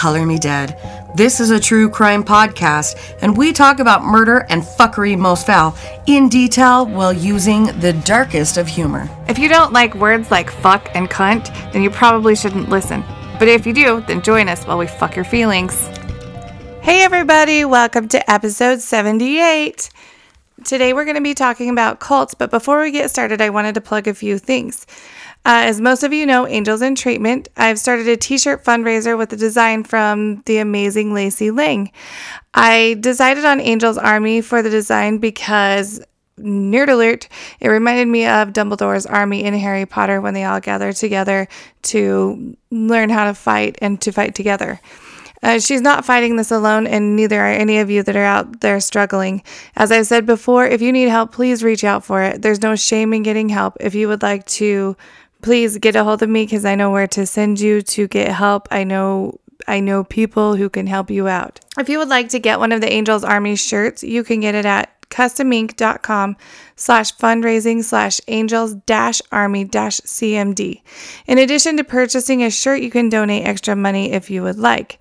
Welcome to Color Me Dead. This is a true crime podcast, and we talk about murder and fuckery most foul in detail while using the darkest of humor. If you don't like words like fuck and cunt, then you probably shouldn't listen. But if you do, then join us while we fuck your feelings. Hey, everybody, welcome to episode 78. Today we're going to be talking about cults, but before we get started, I wanted to plug a few things. Uh, as most of you know, Angels in Treatment, I've started a t shirt fundraiser with a design from the amazing Lacey Ling. I decided on Angels Army for the design because nerd alert, it reminded me of Dumbledore's army in Harry Potter when they all gather together to learn how to fight and to fight together. Uh, she's not fighting this alone, and neither are any of you that are out there struggling. As I've said before, if you need help, please reach out for it. There's no shame in getting help. If you would like to, please get a hold of me because I know where to send you to get help. I know I know people who can help you out. If you would like to get one of the Angels Army shirts, you can get it at customink.com slash fundraising slash angels dash army dash cmd. In addition to purchasing a shirt, you can donate extra money if you would like.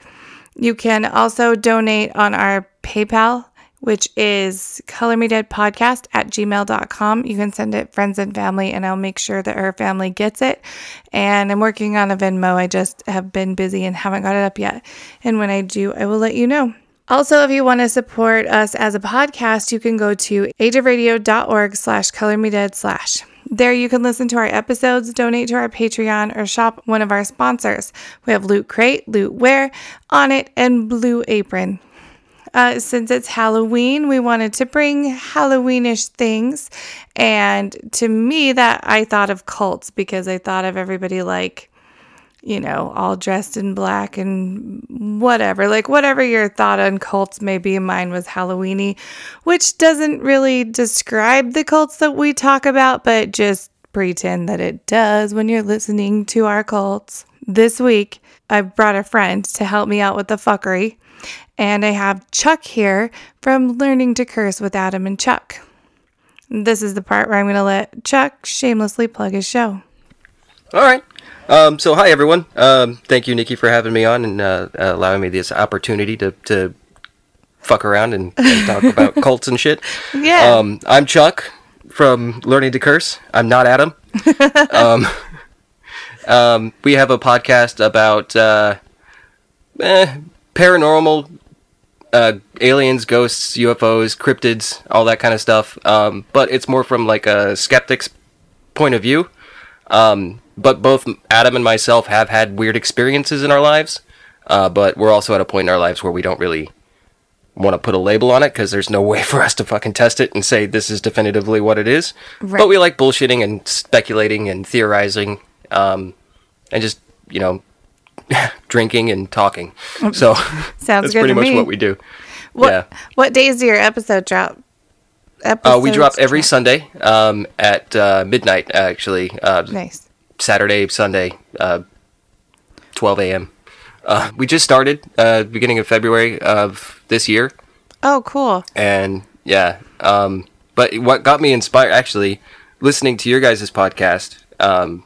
You can also donate on our PayPal, which is colormedeadpodcast at gmail.com. You can send it friends and family, and I'll make sure that her family gets it. And I'm working on a Venmo. I just have been busy and haven't got it up yet. And when I do, I will let you know. Also, if you want to support us as a podcast, you can go to ageofradio.org slash colormedead slash. There you can listen to our episodes, donate to our Patreon, or shop one of our sponsors. We have Loot Crate, Loot Wear, Onnit, and Blue Apron. Uh, since it's Halloween, we wanted to bring Halloweenish things. And to me, that I thought of cults because I thought of everybody like, you know, all dressed in black and whatever. Like, whatever your thought on cults may be, mine was Halloweeny, which doesn't really describe the cults that we talk about, but just pretend that it does when you're listening to our cults. This week, I brought a friend to help me out with the fuckery. And I have Chuck here from Learning to Curse with Adam and Chuck. This is the part where I'm going to let Chuck shamelessly plug his show. All right. Um, so, hi, everyone. Um, thank you, Nikki, for having me on and uh, allowing me this opportunity to, to fuck around and, and talk about cults and shit. Yeah. Um, I'm Chuck from Learning to Curse. I'm not Adam. um, um, we have a podcast about uh, eh, paranormal, uh, aliens, ghosts, UFOs, cryptids, all that kind of stuff. Um, but it's more from like a skeptic's point of view. Um, but both Adam and myself have had weird experiences in our lives. Uh, but we're also at a point in our lives where we don't really want to put a label on it because there's no way for us to fucking test it and say this is definitively what it is. Right. But we like bullshitting and speculating and theorizing, um, and just you know, drinking and talking. So Sounds that's pretty much me. what we do. What, Yeah. what days do your episode drop? Uh, we drop every Sunday um, at uh, midnight. Actually, uh, Nice. Saturday, Sunday, uh, 12 a.m. Uh, we just started uh, beginning of February of this year, Oh, cool. and yeah. Um, but what got me inspired, actually, listening to your guys' podcast, um,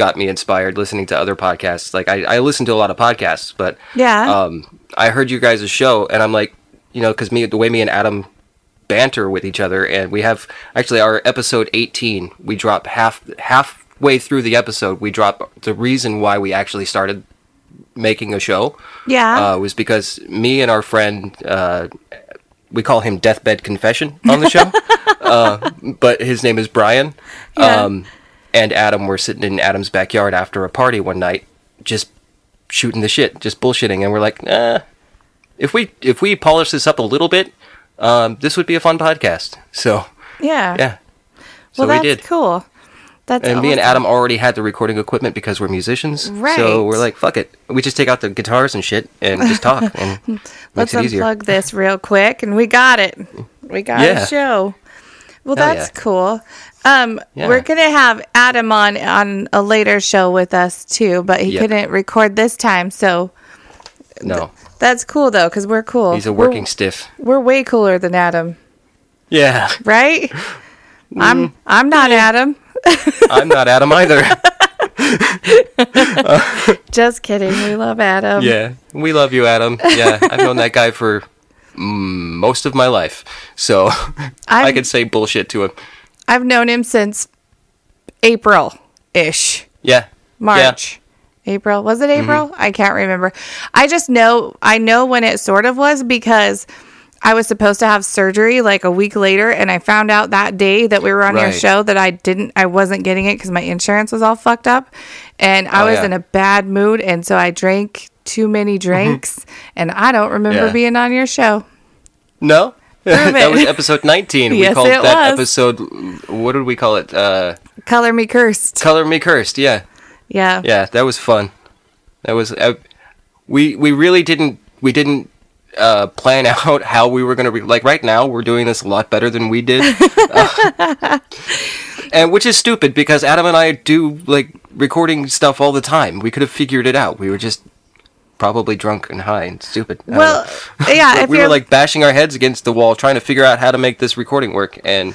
got me inspired. Listening to other podcasts, like I, I listen to a lot of podcasts, but Yeah. um, I heard you guys' show, and I'm like, you know, because me, the way me and Adam banter with each other, and we have actually our episode 18. We drop half halfway through the episode. We drop the reason why we actually started making a show yeah. uh, was because me and our friend. Uh, we call him Deathbed Confession on the show, uh, but his name is Brian. Yeah. Um, and Adam were sitting in Adam's backyard after a party one night, just shooting the shit, just bullshitting, and we're like, nah, if we if we polish this up a little bit, um, this would be a fun podcast. So yeah. yeah, so well, that's we did. cool. That's And me and. Adam already had the recording equipment because we're musicians. Right. So we're like, fuck it. We just take out the guitars and shit and just talk and Let's makes it easier. unplug this real quick, and we got it. We got Yeah. a show. Well, Hell that's yeah. cool. Um, Yeah. we're gonna have Adam on on a later show with us too, but he Yep. couldn't record this time, so No, that's cool though, because we're cool. he's a working stiff. We're, we're way cooler than Adam, Yeah, right? I'm I'm not Adam. I'm not Adam either. Just kidding. We love Adam. Yeah, we love you, Adam. Yeah, I've known that guy for mm, most of my life, so I could say bullshit to him. I've known him since April ish. Yeah, March. April. Was it Mm-hmm. April? I can't remember. I just know I know when it sort of was because I was supposed to have surgery like a week later and I found out that day that we were on your show that I didn't I wasn't getting it cuz my insurance was all fucked up and I Oh, was yeah. in a bad mood and so I drank too many drinks and I don't remember Mm-hmm. Yeah. being on your show. No, that was episode nineteen. Yes, we called it that was. episode. What did we call it? Uh, Color me cursed. Color me cursed. Yeah, Yeah. yeah, that was fun. That was. Uh, we we really didn't we didn't uh, plan out how we were gonna re- like. Right now, we're doing this a lot better than we did, and which is stupid because Adam and I do like recording stuff all the time. We could have figured it out. We were just probably drunk and high and stupid. Well, yeah, we were like bashing our heads against the wall trying to figure out how to make this recording work and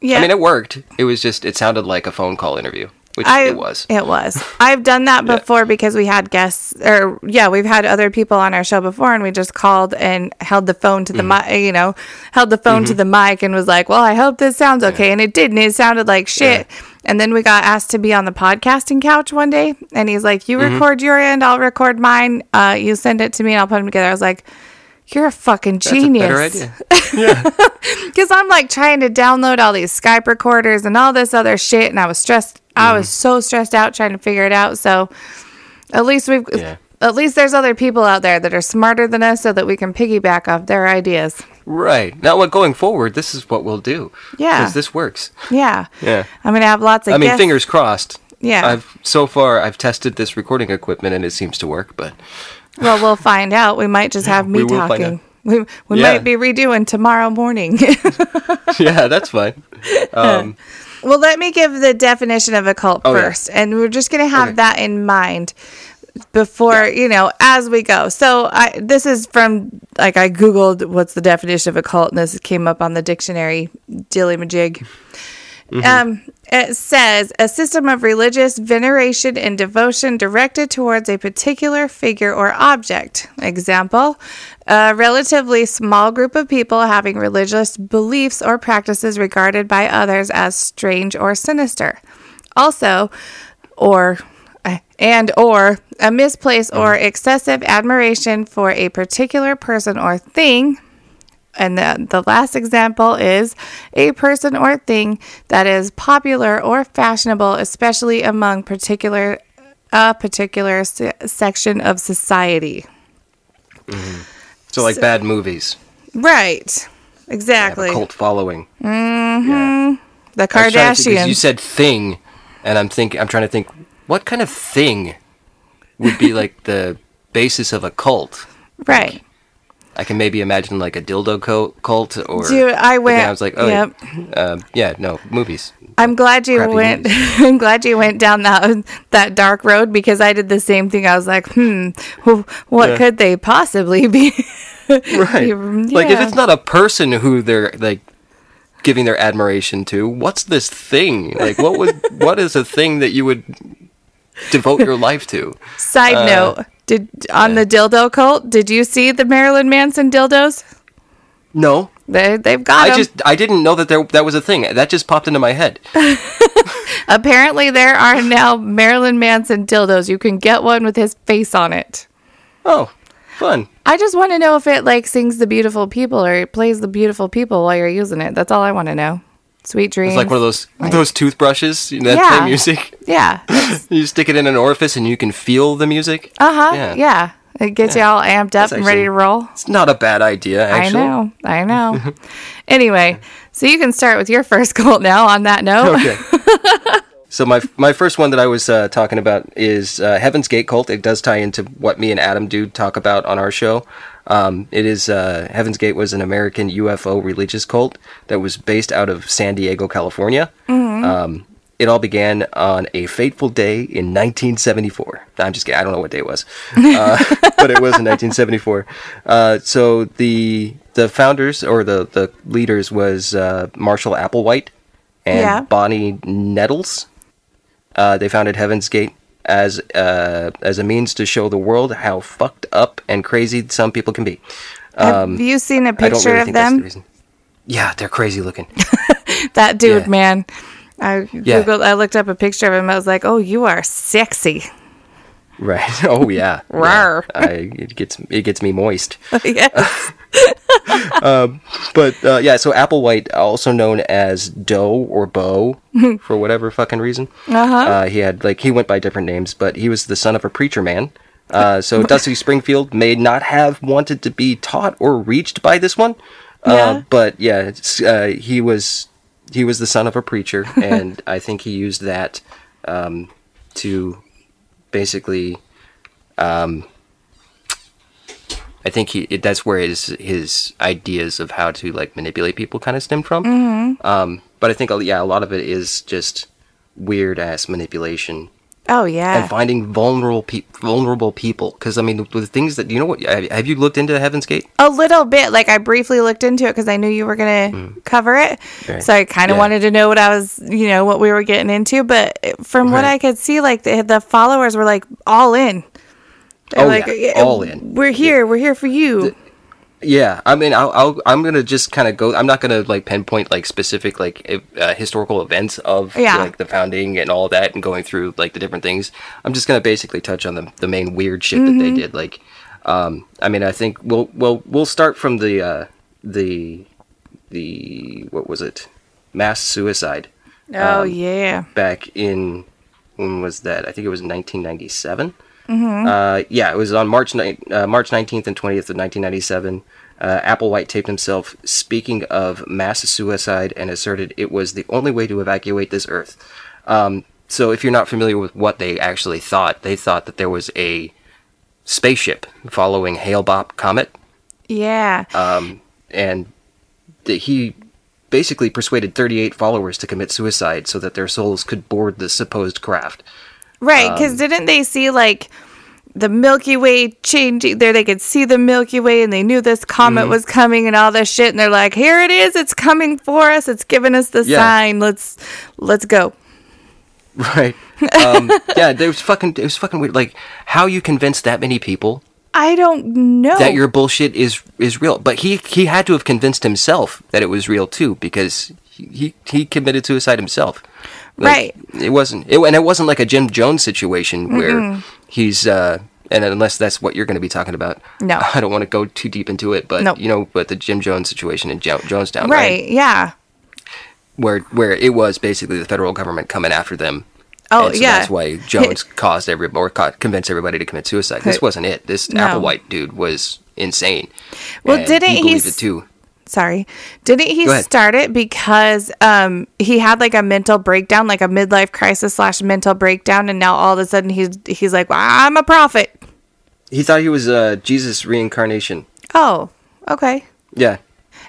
yeah. i mean it worked it was just it sounded like a phone call interview which I, it was It was. I've done that before because we had guests, or yeah, we've had other people on our show before, and we just called and held the phone to the Mm-hmm. mic, you know, held the phone to the mic and was like, "Well, I hope this sounds okay," and it didn't. It sounded like shit. And then we got asked to be on the podcasting couch one day, and he's like, "You Mm-hmm. record your end, I'll record mine. Uh, you send it to me, and I'll put them together." I was like. You're a fucking That's a genius. better idea Because I'm like trying to download all these Skype recorders and all this other shit, and I was stressed. I was so stressed out trying to figure it out. So at least we've, Yeah. at least there's other people out there that are smarter than us, so that we can piggyback off their ideas. Right now what going forward this is what we'll do Yeah. because this works Yeah, yeah I'm gonna have lots of. i mean fingers crossed Yeah. i've so far i've tested this recording equipment and it seems to work but Well, we'll find out. We might just have me We talking. We, we Yeah. might be redoing tomorrow morning. yeah that's fine um Well, let me give the definition of a cult Oh, yeah. first, and we're just going to have Okay. that in mind before you know as we go. So, I this is from like I googled what's the definition of a cult, and this came up on the dictionary, dilly majig. Mm-hmm. Um, it says a system of religious veneration and devotion directed towards a particular figure or object. Example, a relatively small group of people having religious beliefs or practices regarded by others as strange or sinister. Also, or and or a misplaced or mm-hmm. excessive admiration for a particular person or thing. And the, the last example is a person or thing that is popular or fashionable, especially among particular a particular se- section of society. Mm-hmm. so like bad movies. Right. Exactly. a cult following. Mm-hmm. The I was trying to think, you said thing and i'm thinking i'm trying to think what kind of thing would be like the basis of a cult right. I can maybe imagine like a dildo co- cult or. Dude, I went- I was like, oh, yep. um, yeah, no movies. I'm glad you Crappy went. I'm glad you went down that that dark road because I did the same thing. I was like, hmm, wh- what Yeah. could they possibly be? Right. Like if it's not a person who they're like giving their admiration to, what's this thing? Like what would what is a thing that you would devote your life to? Side Uh, note: Did on the dildo cult? Did you see the Marilyn Manson dildos? No. They they've got I just I didn't know that there that was a thing. That just popped into my head. Apparently, there are now Marilyn Manson dildos. You can get one with his face on it. Oh, fun. I just want to know if it like sings the beautiful people or it plays the beautiful people while you're using it. That's all I want to know. Sweet dreams. It's like one of those those toothbrushes you know, that Yeah. play music. Yeah. You stick it in an orifice and you can feel the music. Uh huh. Yeah. Yeah. It gets you all amped up That's and ready to roll. It's not a bad idea, actually. I know. I know. anyway, so you can start with your first cult now on that note. Okay. so my my first one that I was uh, talking about is uh, Heaven's Gate cult. It does tie into what me and Adam do talk about on our show. Um, it is uh, Heaven's Gate was an American UFO religious cult that was based out of San Diego, California. Um, it all began on a fateful day in 1974. No, I'm just kidding. I don't know what day it was, uh, but it was in 1974. Uh, so the the founders or the the leaders was uh, Marshall Applewhite and Yeah. Bonnie Nettles. Uh, they founded Heaven's Gate as uh, as a means to show the world how fucked up and crazy some people can be. Have you seen a Um, picture really of the them? reason. Yeah, they're crazy looking. That dude, Yeah. man. I Yeah. googled. I looked up a picture of him. I was like, "Oh, you are sexy." Right. Oh yeah. yeah. I, it gets it gets me moist. yes. But uh, yeah, so Applewhite, also known as Do or Bo, for whatever fucking reason. Uh-huh. he had like he went by different names, but he was the son of a preacher man. Uh, so Dusty Springfield may not have wanted to be taught or reached by this one, Yeah. uh, but yeah, uh, he was he was the son of a preacher, and I think he used that um, to basically. Um, I think he it, that's where his his ideas of how to like manipulate people kind of stemmed from. Mm-hmm. Um, but I think uh, yeah, a lot of it is just weird ass manipulation Oh yeah. and finding vulnerable pe- vulnerable people. Because I mean, the, the things that you know what have you looked into Heaven's Gate? A little bit. Like I briefly looked into it because I knew you were gonna cover it, Right. so I kind of Mm. Yeah. wanted to know what I was, you know, what we were getting into. But from what I could see, like the, the followers were like all in. They're Oh, like, yeah, all in. We're here. We're here for you. Yeah, I mean, I'll, I'll I'm gonna just kind of go. I'm not gonna like pinpoint like specific like uh, historical events of Yeah. like the founding and all that, and going through like the different things. I'm just gonna basically touch on the the main weird shit that they did. Like, um, I mean, I think we'll we'll we'll start from the uh, the the what was it, mass suicide oh um, yeah. back in when was that? I think it was 1997. Uh, yeah, it was on March ni- uh, March 19th and 20th of 1997. Uh, Applewhite taped himself speaking of mass suicide and asserted it was the only way to evacuate this Earth. Um, so, if you're not familiar with what they actually thought, they thought that there was a spaceship following Hale-Bopp comet Yeah. um, and he basically persuaded 38 followers to commit suicide so that their souls could board the supposed craft. Right, because um, didn't they see like the Milky Way changing there? They could see the Milky Way and they knew this comet Mm-hmm. was coming and all this shit. And they're like, "Here it is! It's coming for us! It's giving us the Yeah. sign. Let's let's go." Right. Um, yeah, it was fucking. It was fucking weird. Like how you convince that many people I don't know. that your bullshit is is real. But he he had to have convinced himself that it was real too because he he, he committed suicide himself. Like, Right. It wasn't. It, and it wasn't like a Jim Jones situation where he's. uh and unless that's what you're going to be talking about, No. I don't want to go too deep into it. But Nope. you know, but the Jim Jones situation in jo- Jonestown, right? Yeah. where where it was basically the federal government coming after them. Oh so yeah. that's why Jones caused every or ca- convinced everybody to commit suicide. This wasn't it. This No. Applewhite dude was insane. Well, And didn't he he believed s- it too? Sorry, didn't he start it because um he had like a mental breakdown, like a midlife crisis slash mental breakdown, and now all of a sudden he's he's like, well, "I'm a prophet." He thought he was uh, Jesus reincarnation. Oh, okay. Yeah.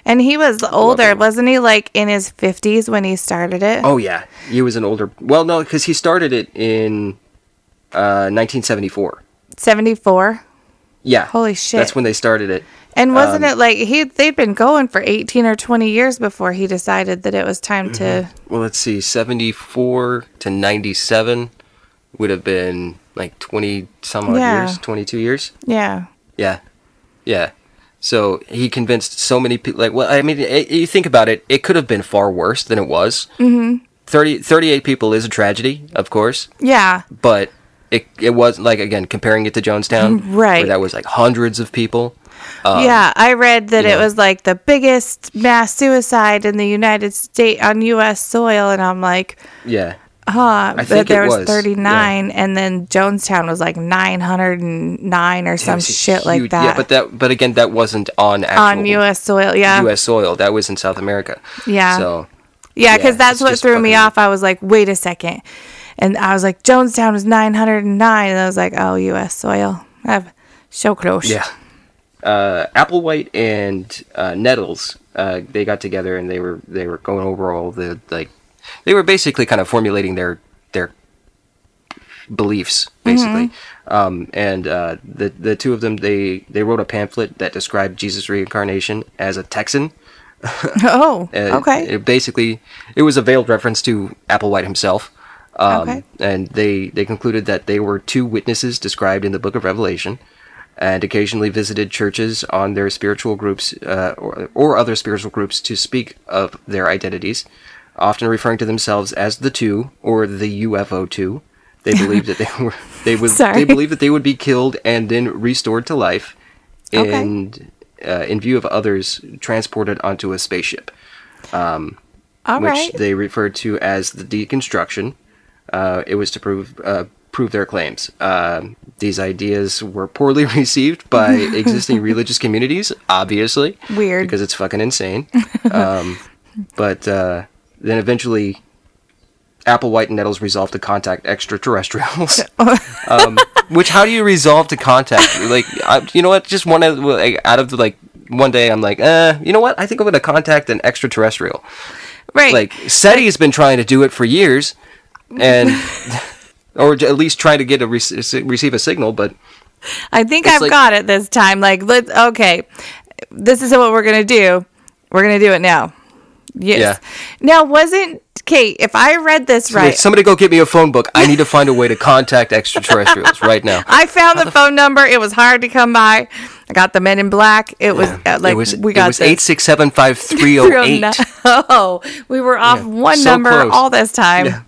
And he was older, wasn't he? Like in his fifties when he started it. Oh yeah. He was an older. Well, no, because he started it in uh, 1974. 74. Yeah. Holy shit. That's when they started it. And wasn't um, it like he they'd been going for 18 or 20 years before he decided that it was time to Well, let's see. 74 to 97 would have been like 20 some odd Yeah. years, 22 years. yeah. Yeah, yeah. So he convinced so many people. Like, well, I mean, it, you think about it, it could have been far worse than it was. Mm-hmm. 30, 38 people is a tragedy, of course, Yeah. but it it was like again comparing it to Jonestown, Right. Where that was like hundreds of people. Um, yeah, I read that it know. was like the biggest mass suicide in the United States on US soil and I'm like, Yeah, huh, but think there was, was, 39 and then Jonestown was like 909 or some shit like that. Yeah, but that but again, that wasn't on actual on US soil, yeah. U.S. soil. That was in South America. Yeah. So Yeah, because Yeah, that's what threw me off. I was like, wait a second. And I was like, Jonestown was 909. And I was like, oh, U.S. soil. I've so close. Yeah. Uh, Applewhite and uh, Nettles, uh, they got together and they were they were going over all the like, they were basically kind of formulating their their beliefs basically. Um, and uh, the the two of them they they wrote a pamphlet that described Jesus reincarnation as a Texan. Oh, okay. It basically, it was a veiled reference to Applewhite himself. Um, Okay. And they, they concluded that they were two witnesses described in the book of Revelation and occasionally visited churches on their spiritual groups uh, or, or other spiritual groups to speak of their identities, often referring to themselves as the two or the UFO two. They believed that they were they would they believed that they would be killed and then restored to life, Okay. and uh, in view of others transported onto a spaceship All which right. they referred to as the deconstruction. Uh, it was to prove uh, prove their claims. Um these ideas were poorly received by existing religious communities, obviously. Weird. because it's fucking insane. Um, but uh, then eventually, Applewhite and Nettles resolved to contact extraterrestrials. um, which how do you resolve to contact? Like, I, you know what? Just one of like, out of the, like one day, I'm like, uh, you know what? I think I'm gonna contact an extraterrestrial right. like SETI has been trying to do it for years, and or at least try to get a rec- receive a signal. But I think I've like- got it this time. Like, let okay, this is what we're gonna do. We're gonna do it now. Yes. Yeah. Now, wasn't Kate? If I read this Wait, right, somebody go get me a phone book. I need to find a way to contact extraterrestrials right now. I found the phone number. It was hard to come by. I got the Men in Black. It was uh, like it was we it got was this. eight six seven five three zero eight. Oh, we were off Yeah. one So number close. all this time. Yeah.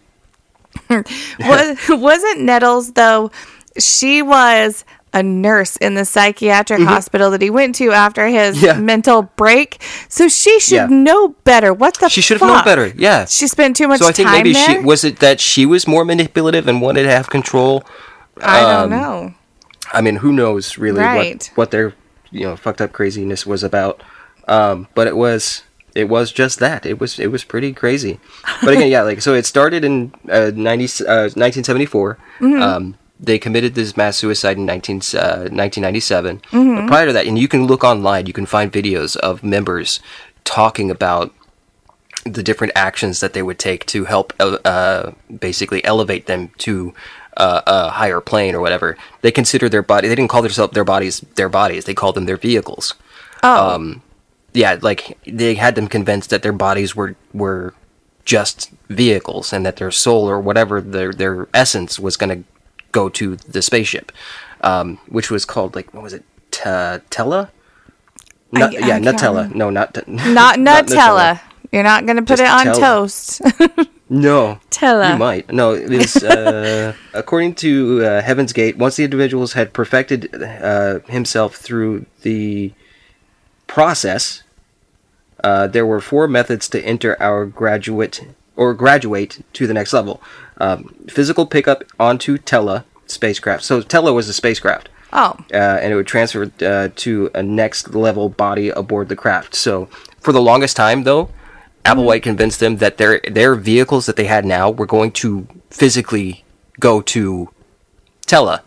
was, wasn't Nettles though? She was a nurse in the psychiatric hospital that he went to after his Mm-hmm. Yeah. mental break. So she should Yeah. know better. What the? She should have known better. Yeah. She spent too much time. So I think maybe there. she was it that she was more manipulative and wanted to have control. I don't um, know. I mean, who knows really Right. what what their you know fucked up craziness was about. Um, but it was it was just that. It was it was pretty crazy. But again, yeah, like so it started in uh, 90, uh, 1974. Um, they committed this mass suicide in 19, uh, 1997. But prior to that, and you can look online, you can find videos of members talking about the different actions that they would take to help uh, uh, basically elevate them to uh, a higher plane or whatever. They consider their body. They didn't call themselves their bodies their bodies. They called them their vehicles. Oh, Um, yeah, like they had them convinced that their bodies were were just vehicles and that their soul or whatever their their essence was going to go to the spaceship, um, which was called like what was it, T- Tella? Nut- I- I yeah, Nutella. remember. No, not not Nutella. You're not going to put Just it on Tella. toast. No. Tella. You might. No, it was, uh, according to uh, Heaven's Gate, once the individuals had perfected uh, himself through the process, uh, there were four methods to enter our graduate or graduate to the next level. Um, physical pickup onto Tella spacecraft. So Tella was a spacecraft oh, uh, and it would transfer uh, to a next level body aboard the craft. So for the longest time, though, Applewhite convinced them that their their vehicles that they had now were going to physically go to Tella.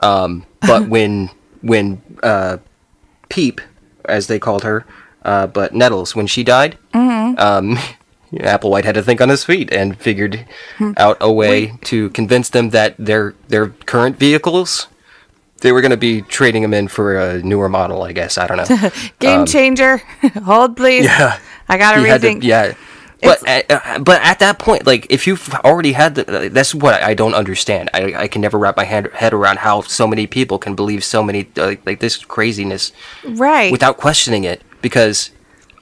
Um, but when when uh, Peep, as they called her, uh, but Nettles, when she died, um, Applewhite had to think on his feet and figured out a way to convince them that their their current vehicles they were going to be trading them in for a newer model. I guess I don't know. game changer. Hold, please. Um, yeah, I got to He had to- rethink. yeah. But uh, but at that point, like if you've already had the, that's what I don't understand. I, I can never wrap my hand, head around how so many people can believe so many uh, like this craziness Right. without questioning it because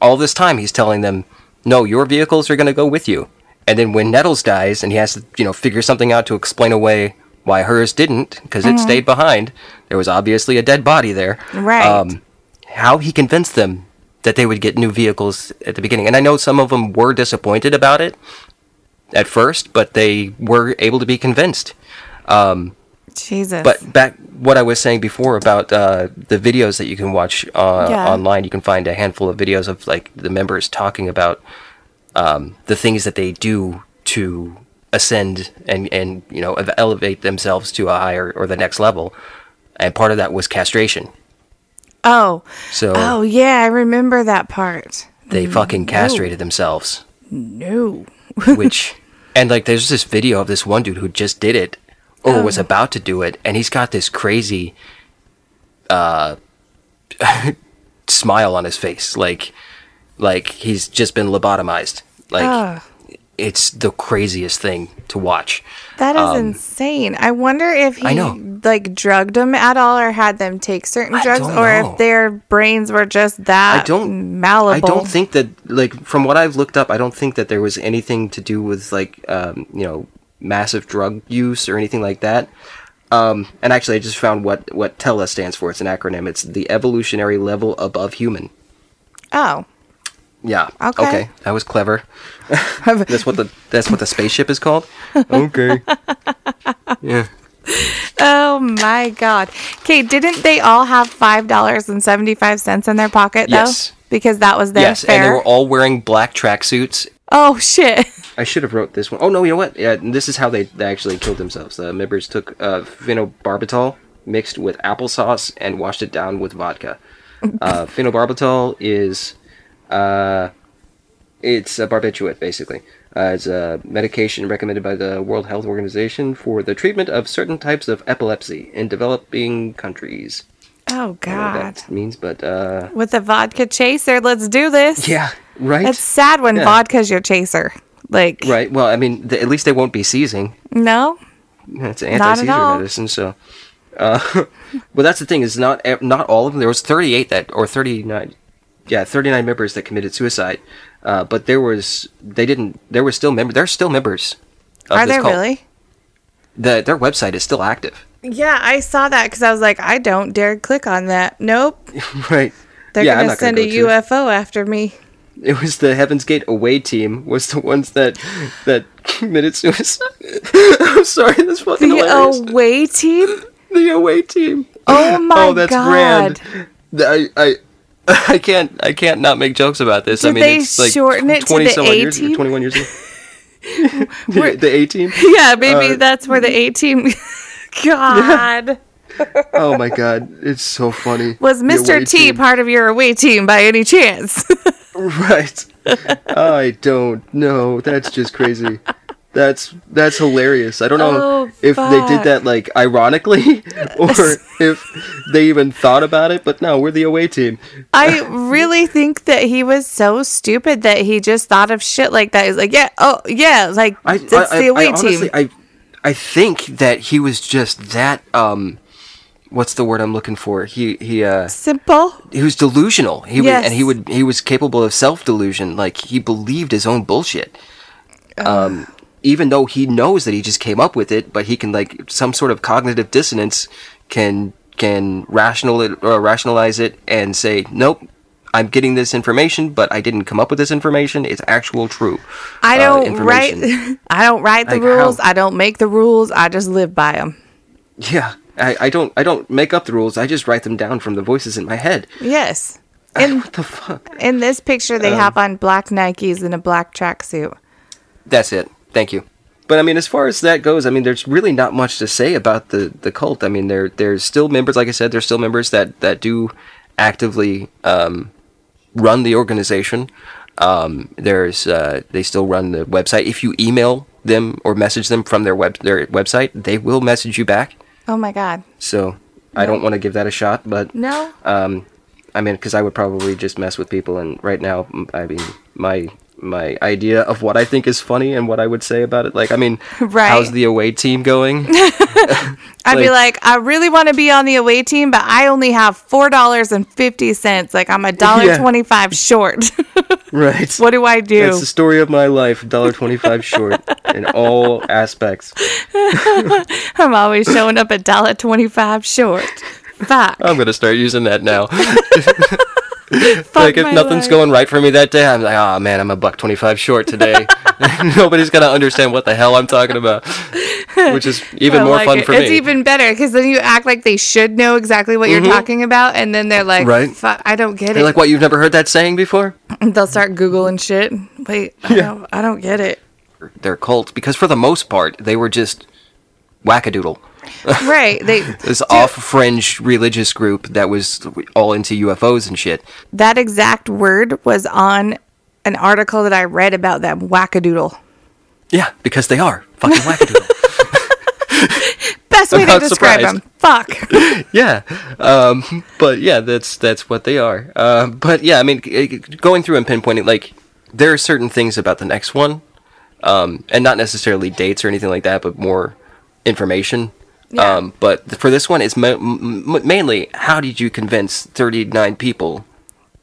all this time he's telling them no your vehicles are going to go with you and then when nettles dies and he has to you know figure something out to explain away why hers didn't because it stayed behind there was obviously a dead body there right? Um, Right. how he convinced them that they would get new vehicles at the beginning and i know some of them were disappointed about it at first but they were able to be convinced Jesus. but back what I was saying before about uh, the videos that you can watch uh, Yeah. online, you can find a handful of videos of like the members talking about um, the things that they do to ascend and and you know elevate themselves to a higher or the next level, and part of that was castration. Oh. So Oh, yeah. I remember that part. they fucking castrated themselves, No. which and like there's this video of this one dude who just did it or was about to do it and he's got this crazy uh smile on his face like like he's just been lobotomized like Ah. It's the craziest thing to watch. That is insane. I wonder if he Um, like drugged them at all or had them take certain I drugs or know. if their brains were just that I don't malleable. I don't think that like from what I've looked up, I don't think that there was anything to do with like um, you know massive drug use or anything like that. Um, and actually, I just found what what TELA stands for. It's an acronym. It's the evolutionary level above human. Oh. Yeah. Okay. That was clever. that's what the that's what the spaceship is called. Okay. yeah. Oh my god. Okay, didn't they all have five dollars and seventy five cents in their pocket though? Yes. Because that was their Yes, fare. and they were all wearing black tracksuits. oh shit. I should have wrote this one. Oh no, you know what? Yeah, this is how they, they actually killed themselves. The members took uh, phenobarbital mixed with applesauce and washed it down with vodka. Uh, phenobarbital is uh, it's a barbiturate basically. Uh, it's a medication recommended by the World Health Organization for the treatment of certain types of epilepsy in developing countries. Oh I don't know god. that means, but uh, With a vodka chaser, let's do this. yeah, right. It's sad when Yeah. vodka's your chaser. Like Right. Well, I mean, th- at least they won't be seizing. no? It's anti-seizure medicine, so. Uh, but that's the thing is not not all of them. There was 38 that or 39, yeah, 39 members that committed suicide. Uh, but there was they didn't. There were still members. There are still members. Of Are there cult. really? The, their website is still active. Yeah, I saw that because I was like, I don't dare click on that. Nope. right. They're yeah, gonna send gonna a go it. UFO after me. It was the Heaven's Gate away team was the ones that that committed suicide. I'm sorry, that's fucking The hilarious. away team? the away team. Oh my god! oh, that's god. grand. I, I, I can't, I can't not make jokes about this. I mean, they it's like shorten it to the some years, A-team? twenty-one years ago. the, A team. Yeah, maybe Uh, that's where the A team. God. Oh my god, it's so funny. Was Mr. T team. part of your away team by any chance? Right. I don't know. That's just crazy. That's that's hilarious. I don't know Oh, if they did that like ironically or if they even thought about it. But no, we're the away team. I really think that he was so stupid that he just thought of shit like that. He's like, yeah, oh, yeah, like, I, that's I, the away I honestly, team. I, I think that he was just that. Um, what's the word I'm looking for? He he uh Simple. he was delusional. He was, and he would he was capable of self delusion. Like he believed his own bullshit. Um, even though he knows that he just came up with it, but he can like some sort of cognitive dissonance can can rational it or rationalize it and say nope. I'm getting this information, but I didn't come up with this information. It's actual true. I uh, don't write. I don't write the Like, rules. how- I don't make the rules. I just live by them. Yeah, I, I don't I don't make up the rules. I just write them down from the voices in my head. Yes. In what the fuck? in this picture, Um, they have on black Nikes and a black tracksuit. That's it. Thank you. But I mean, as far as that goes, I mean, there's really not much to say about the the cult. I mean, there there's still members, like I said, there's still members that that do actively um, run the organization. Um, there's uh, they still run the website. If you email them or message them from their web their website, they will message you back. Oh my god. So I don't want to give that a shot, but No. um, I mean, because I would probably just mess with people, and right now, I mean, my my idea of what I think is funny and what I would say about it, like, I mean, Right. how's the away team going? I'd be like- I really want to be on the away team, but I only have four dollars and fifty cents. Like I'm a dollar Yeah. twenty five short. right. what do I do? That's the story of my life. Dollar twenty-five short in all aspects. I'm always showing up a dollar twenty five short. Fuck. I'm gonna start using that now. Like if nothing's life. going right for me that day, I'm like, oh man, I'm a buck twenty-five short today. Nobody's gonna understand what the hell I'm talking about, which is even I more like fun it. for It's me. It's even better because then you act like they should know exactly what you're talking about, and then they're like, Mm-hmm. Right. "Fuck, I don't get They're it." like, what? You've never heard that saying before? They'll start googling shit. Wait, I, don't, I don't get it. They're cults because for the most part, they were just wackadoodle. Right? They This off fringe religious group that was all into UFOs and shit. that exact word was on an article that I read about them. Wackadoodle. Yeah, because they are fucking wackadoodle. Best way to describe surprised. them. Fuck. yeah, um, but yeah, that's that's what they are. Uh, but yeah, I mean, going through and pinpointing, like there are certain things about the next one um, and not necessarily dates or anything like that, but more information. Yeah. Um, but for this one, it's mo- m- mainly how did you convince 39 people,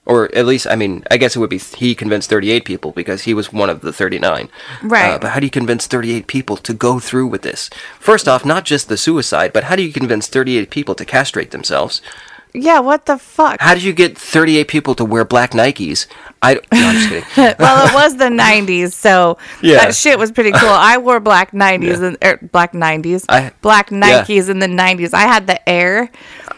or at least, I mean, I guess it would be he convinced 38 people because he was one of the 39. Right. Uh, but how do you convince 38 people to go through with this? First off, not just the suicide, but how do you convince 38 people to castrate themselves? Yeah, what the fuck? How did you get 38 people to wear black Nikes? I no, I'm just kidding. well, it was the 90s, so Yeah. that shit was pretty cool. I wore black 90s and er, black 90s, I- black yeah. Nikes in the 90s. I had the Air.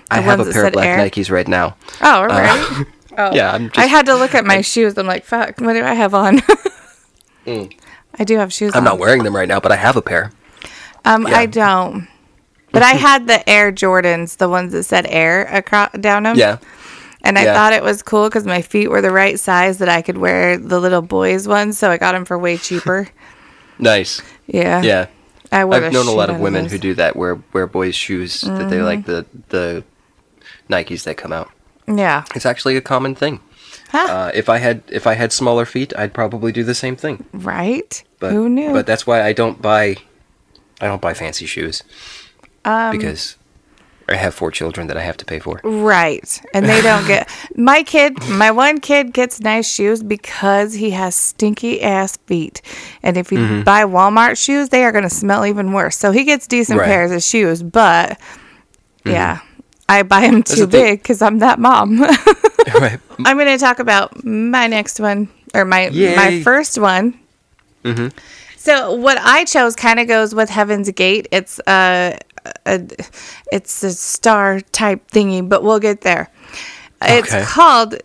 I have a pair of black Air. Nikes right now. Oh, all right. oh. Yeah, I'm just. I had to look at my shoes. I'm like, fuck, what do I have on? I do have shoes Mm. I'm on. not wearing them right now, but I have a pair. Um, yeah. I don't. But I had the Air Jordans, the ones that said Air across down them. Yeah. And I Yeah. thought it was cool because my feet were the right size that I could wear the little boys ones, so I got them for way cheaper. Nice. Yeah. Yeah. I I've known a lot of women who do that, wear wear boys' shoes that they like the the Nikes that come out. Yeah. It's actually a common thing. Huh. Uh, if I had if I had smaller feet, I'd probably do the same thing. right? But Who knew? But that's why I don't buy I don't buy fancy shoes Um, because I have four children that I have to pay for. Right. And they don't get my kid, my one kid gets nice shoes because he has stinky ass feet. And if you Mm-hmm. buy Walmart shoes, they are going to smell even worse. So he gets decent Right. Mm-hmm. pairs of shoes, but yeah. I buy him too big because I'm that mom. right. I'm going to talk about my next one or my my Yay. Mm-hmm. first one. So what I chose kind of goes with Heaven's Gate. It's a, a it's a star type thingy, but we'll get there. It's called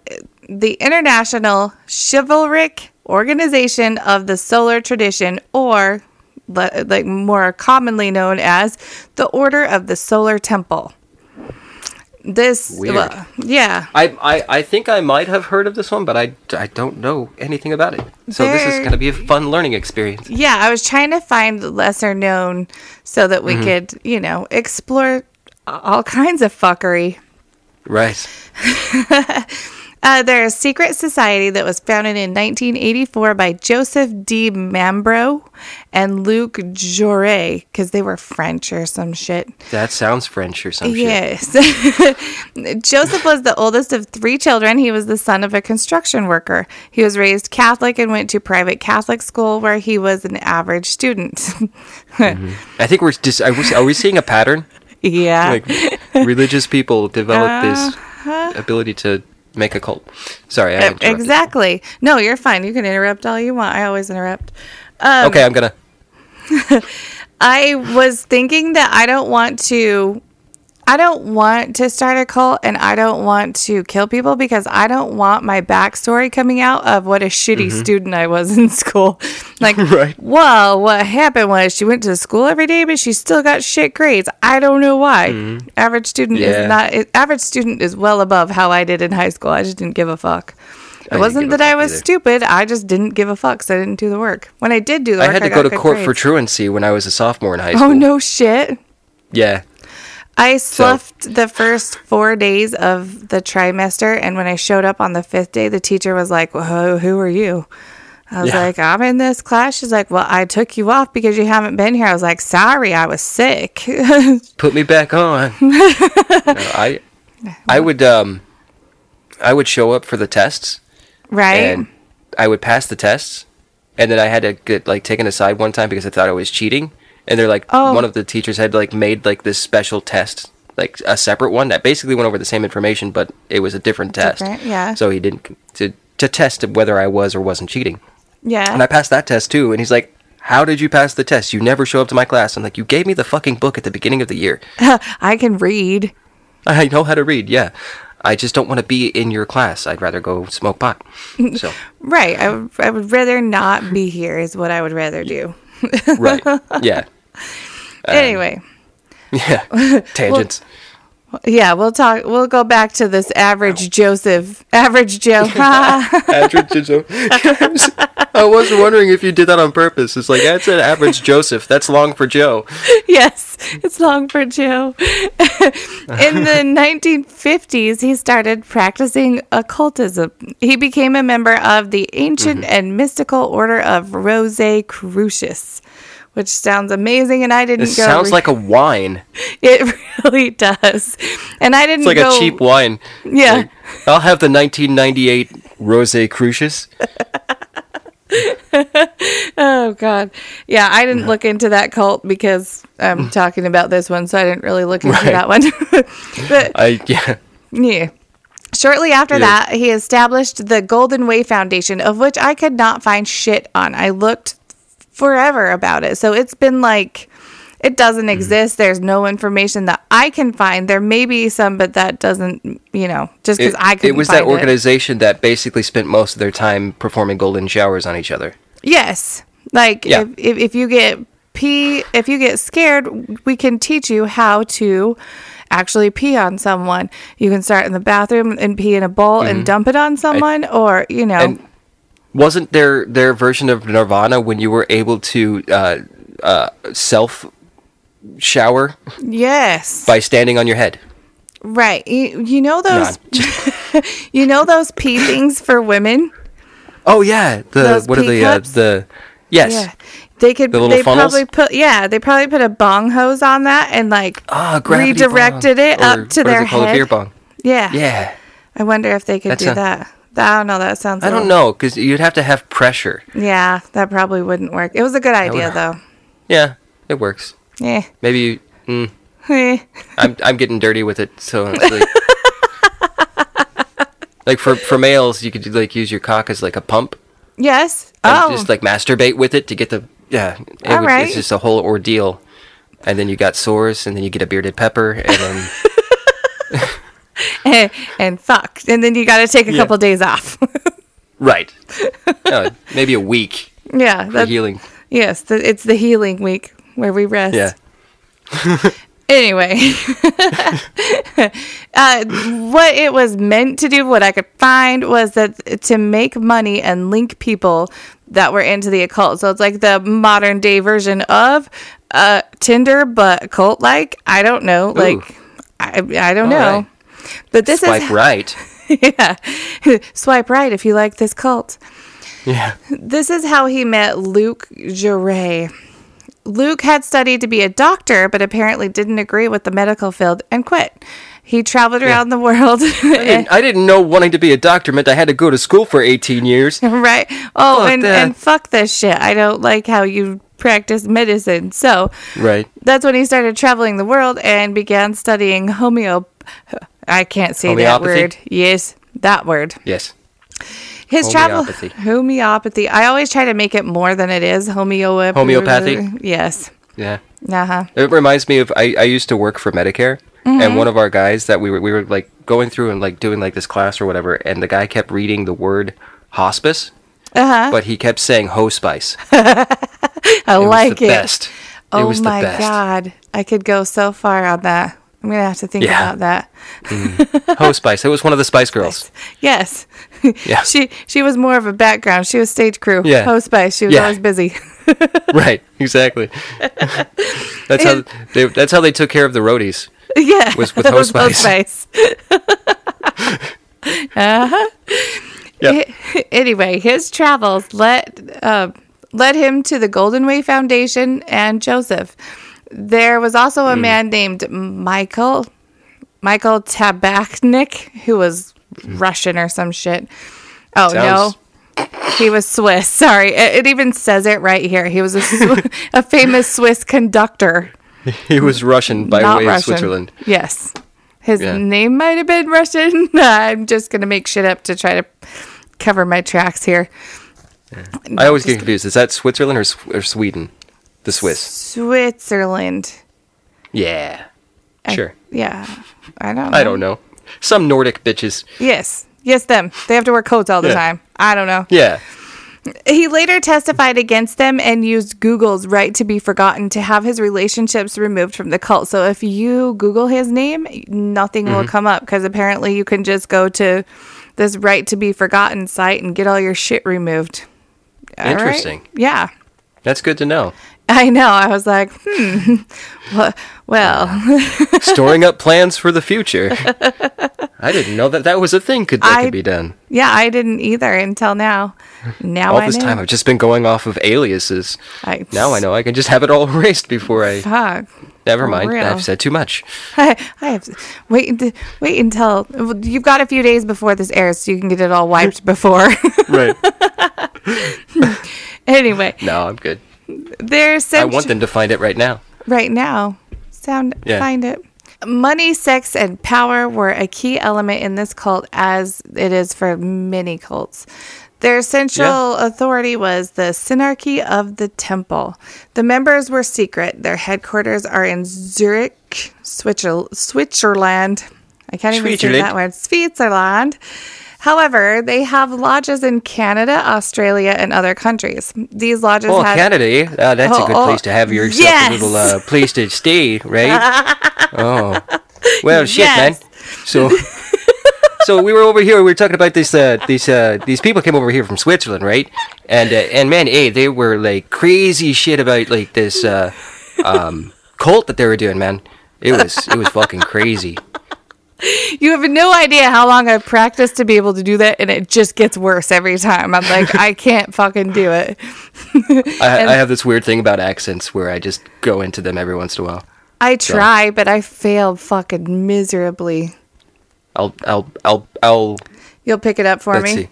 the International Chivalric Organization of the Solar Tradition, or like more commonly known as the Order of the Solar Temple. This, Weird. well, yeah, I, I, I think I might have heard of this one, but I, I don't know anything about it. So this is going to be a fun learning experience. Yeah, I was trying to find lesser known so that we Mm-hmm. could, you know, explore all kinds of fuckery. Right. Uh, they're a secret society that was founded in 1984 by Joseph Di Mambro and Luc Jouret because they were French or some shit. That sounds French or some shit. Yes. Joseph was the oldest of three children. He was the son of a construction worker. He was raised Catholic and went to private Catholic school where he was an average student. I think we're just are we, are we seeing a pattern? yeah. Like religious people develop Uh-huh. this ability to make a cult. Sorry, I. Exactly. No, you're fine. You can interrupt all you want. I always interrupt. Um, okay, I'm gonna. I was thinking that I don't want to I don't want to start a cult and I don't want to kill people because I don't want my backstory coming out of what a shitty student I was in school. Like, Mm-hmm. Right. well, what happened was she went to school every day, but she still got shit grades. I don't know why. Average student Mm-hmm. Yeah. is not, it, average student is well above how I did in high school. I just didn't give a fuck. It didn't wasn't that I was either. stupid. I just didn't give a fuck, so I didn't do the work. When I did do the I work, had to got go to court for truancy when I was a sophomore in high school. Oh no shit. Yeah. I slept the first four days of the trimester, and when I showed up on the fifth day, the teacher was like, well, "Who are you?" I was Yeah. like, "I'm in this class." She's like, "Well, I took you off because you haven't been here." I was like, "Sorry, I was sick." Put me back on. No, I I would um I would show up for the tests right? and I would pass the tests and then I had to get like taken aside one time because I thought I was cheating and they're like Oh. one of the teachers had like made like this special test like a separate one that basically went over the same information but it was a different test. Different, yeah. So he didn't to to test whether I was or wasn't cheating. yeah. And I passed that test too and he's like how did you pass the test? You never show up to my class. I'm like, you gave me the fucking book at the beginning of the year. I can read. I know how to read, yeah. I just don't want to be in your class. I'd rather go smoke pot. So, Right. I, would- I would rather not be here, is what I would rather do. right. Yeah. Um, anyway. Yeah. Tangents. Yeah, we'll talk. We'll go back to this average Joseph, average Joe. Average Joe. I was wondering if you did that on purpose. It's like that's an average Joseph. That's long for Joe. yes, it's long for Joe. In the 1950s, he started practicing occultism. He became a member of the ancient and mystical order of Rosicrucians, which sounds amazing. And I didn't It go. sounds re- like a wine. it really does. And I didn't It's like go. a cheap wine. Yeah. Like, I'll have the 1998 Rosé Crucius. Oh God, yeah. I didn't look into that cult because I'm talking about this one, so I didn't really look into Right. that one. but I yeah. yeah. Shortly after Yeah. that, he established the Golden Way Foundation, of which I could not find shit on. I looked forever about it, so it's been like it doesn't exist. There's no information that I can find. There may be some, but that doesn't, you know, just because I couldn't it was that organization that basically spent most of their time performing golden showers on each other. Yes. Like Yeah. if, if if you get pee if you get scared, we can teach you how to actually pee on someone. You can start in the bathroom and pee in a bowl and dump it on someone or, you know, Mm-hmm. And wasn't there their version of Nirvana when you were able to uh, uh, self shower yes. by standing on your head? Right. You, you know those you know those pee things for women? Oh yeah, the Those what are the uh, the yes. Yeah. They could The little they funnels? probably put yeah, they probably put a bong hose on that and like Ah, redirected bong. it Or up to what is their it called? A beer bong. Yeah. Yeah. I wonder if they could That's do a- that. I don't know. That sounds. I don't know because you'd have to have pressure. Yeah, that probably wouldn't work. It was a good idea though. Yeah, it works. Yeah. Maybe you, mm, Eh. I'm I'm getting dirty with it. So like, like for for males, you could like use your cock as like a pump yes. and Oh. just like masturbate with it to get the yeah. It All right. It's just a whole ordeal, and then you got sores, and then you get a bearded pepper, and then and, and fuck, and then you got to take a Yeah. couple days off. right, no, maybe a week yeah. for That's, healing. yes. The, it's the healing week where we rest. Yeah. Anyway, uh, what it was meant to do, what I could find, was that to make money and link people that were into the occult. So it's like the modern day version of uh, Tinder, but cult like. I don't know. Like, I, I don't All know. right. But this Swipe is right. yeah. Swipe right if you like this cult. Yeah. This is how he met Luc Jouret. Luke had studied to be a doctor, but apparently didn't agree with the medical field and quit. He traveled around the world. I didn't, I didn't know wanting to be a doctor meant I had to go to school for 18 years. right? Oh, Fuck and, that. and fuck this shit. I don't like how you practice medicine. So Right. that's when he started traveling the world and began studying homeo. I can't say that word. Yes, that word. Yes. His travel Homeopathy. homeopathy. I always try to make it more than it is. Homeopathy. Homeopathy? Yes. Yeah. Uh huh. It reminds me of I, I used to work for Medicare, Mm-hmm. and one of our guys that we were we were like going through and like doing like this class or whatever, and the guy kept reading the word hospice, Uh huh. but he kept saying hospice. I It like was the it. best. Oh it my god, I could go so far on that. I'm gonna have to think Yeah. about that. Hospice. It was one of the Spice Girls. Yes. Yeah. she she was more of a background. She was stage crew. Yeah. Hospice. She was Yeah. always busy. right. Exactly. that's how they. That's how they took care of the roadies. yeah. Was with It Spice. Hospice. uh-huh. Yeah. Anyway, his travels led uh, led him to the Golden Way Foundation and Joseph. There was also a Hmm. man named Michael Michael Tabachnik who was Russian or some shit. Oh Sounds- no, he was Swiss. Sorry, it, it even says it right here. He was a, Sw- a famous Swiss conductor. He was Russian by not way Russian. of Switzerland. Yes. His Yeah. name might have been Russian. I'm just going to make shit up to try to cover my tracks here. I always get confused. Is that Switzerland or, or Sweden? The Swiss. Switzerland. Yeah. I- Sure. yeah. I don't know. I don't know. Some Nordic bitches. Yes. Yes, them. They have to wear coats all the Yeah. time. I don't know. Yeah. He later testified against them and used Google's right to be forgotten to have his relationships removed from the cult. So if you Google his name, nothing will mm-hmm. come up because apparently you can just go to this right to be forgotten site and get all your shit removed. All right? Interesting. Yeah. That's good to know. I know. I was like, hmm. Well, well Storing up plans for the future. I didn't know that that was a thing could that I- could be done. yeah, I didn't either until now. Now All I this know. time I've just been going off of aliases. I, Now I know I can just have it all erased before I. Fuck. Never mind. real. I've said too much. I, I have wait. Wait until you've got a few days before this airs, so you can get it all wiped before. Right. anyway, no, I'm good. There's I want them to find it right now. right now. Sound Yeah. find it. Money, sex, and power were a key element in this cult, as it is for many cults. Their central authority was the Synarchy of the Temple. The members were secret. Their headquarters are in Zurich, Switzerland. I can't even say that word. Switzerland. However, they have lodges in Canada, Australia, and other countries. These lodges Oh, Canada? Uh, that's Oh, a good oh, place to have yourself yes! a little uh, place to stay, right? oh, well, shit, Yes. man. So, so we were over here. We were talking about this. Uh, these uh, these people came over here from Switzerland, right? And uh, and man, hey, they were like crazy shit about like this uh, um, cult that they were doing, man. It was it was fucking crazy. You have no idea how long I've practiced to be able to do that, and it just gets worse every time. I'm like, I can't fucking do it. I, I have this weird thing about accents where I just go into them every once in a while. I try, but I fail fucking miserably. I'll I'll I'll I'll You'll pick it up for me. see.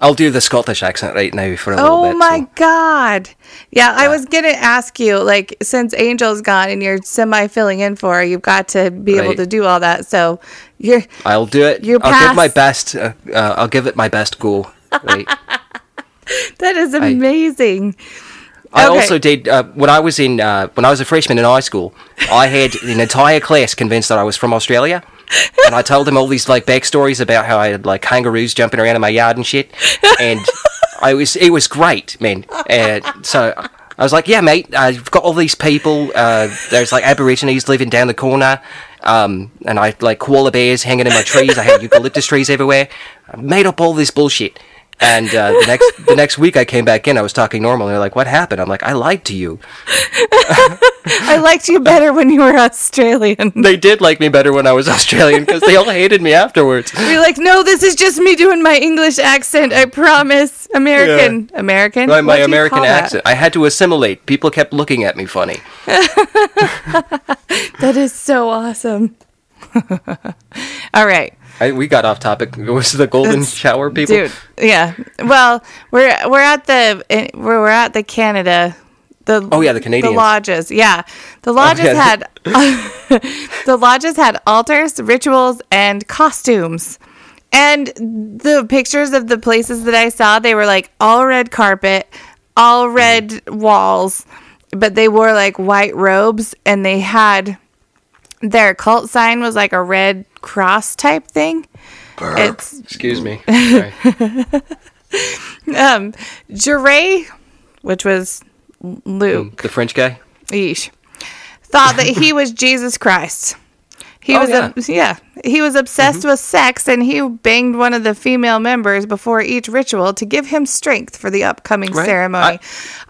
I'll do the Scottish accent right now for a little Oh bit. Oh my so- god. Yeah, I was gonna ask you, like, since Angel's gone and you're semi filling in for her, you've got to be able to do all that. So you're I'll do it. You're. I'll give my best. Uh, uh, I'll give it my best go. Right. that is amazing. I Okay. also did uh, when I was in uh, when I was a freshman in high school. I had an entire class convinced that I was from Australia, and I told them all these like backstories about how I had like kangaroos jumping around in my yard and shit. And I was it was great, man. Uh, so I was like, yeah, mate, I've got all these people. Uh, there's like Aborigines living down the corner. Um, and I like koala bears hanging in my trees. I had eucalyptus trees everywhere. I made up all this bullshit. And uh, the next the next week I came back in, I was talking normal. And they're like, "What happened?" I'm like, "I lied to you." I liked you better when you were Australian. They did like me better when I was Australian because they all hated me afterwards. You're like, no, this is just me doing my English accent. I promise. American. American? My, my What do you American call that? accent. I had to assimilate. People kept looking at me funny. That is so awesome. All right. I, we got off topic. It was the golden That's- shower people. Dude, yeah. Well, we're we're at the eh, we're, we're at the Canada. The Oh, yeah, the Canadians. The lodges, yeah. The lodges yeah. had the lodges had altars, rituals, and costumes. And the pictures of the places that I saw, they were like all red carpet, all red walls, but they wore like white robes and they had their cult sign was like a red cross type thing. It's Excuse me. Sorry. um Jouret, which was Luke, the French guy. yeesh, thought that he was Jesus Christ. He Oh, was yeah. a, yeah, he was obsessed with sex and he banged one of the female members before each ritual to give him strength for the upcoming Right. ceremony.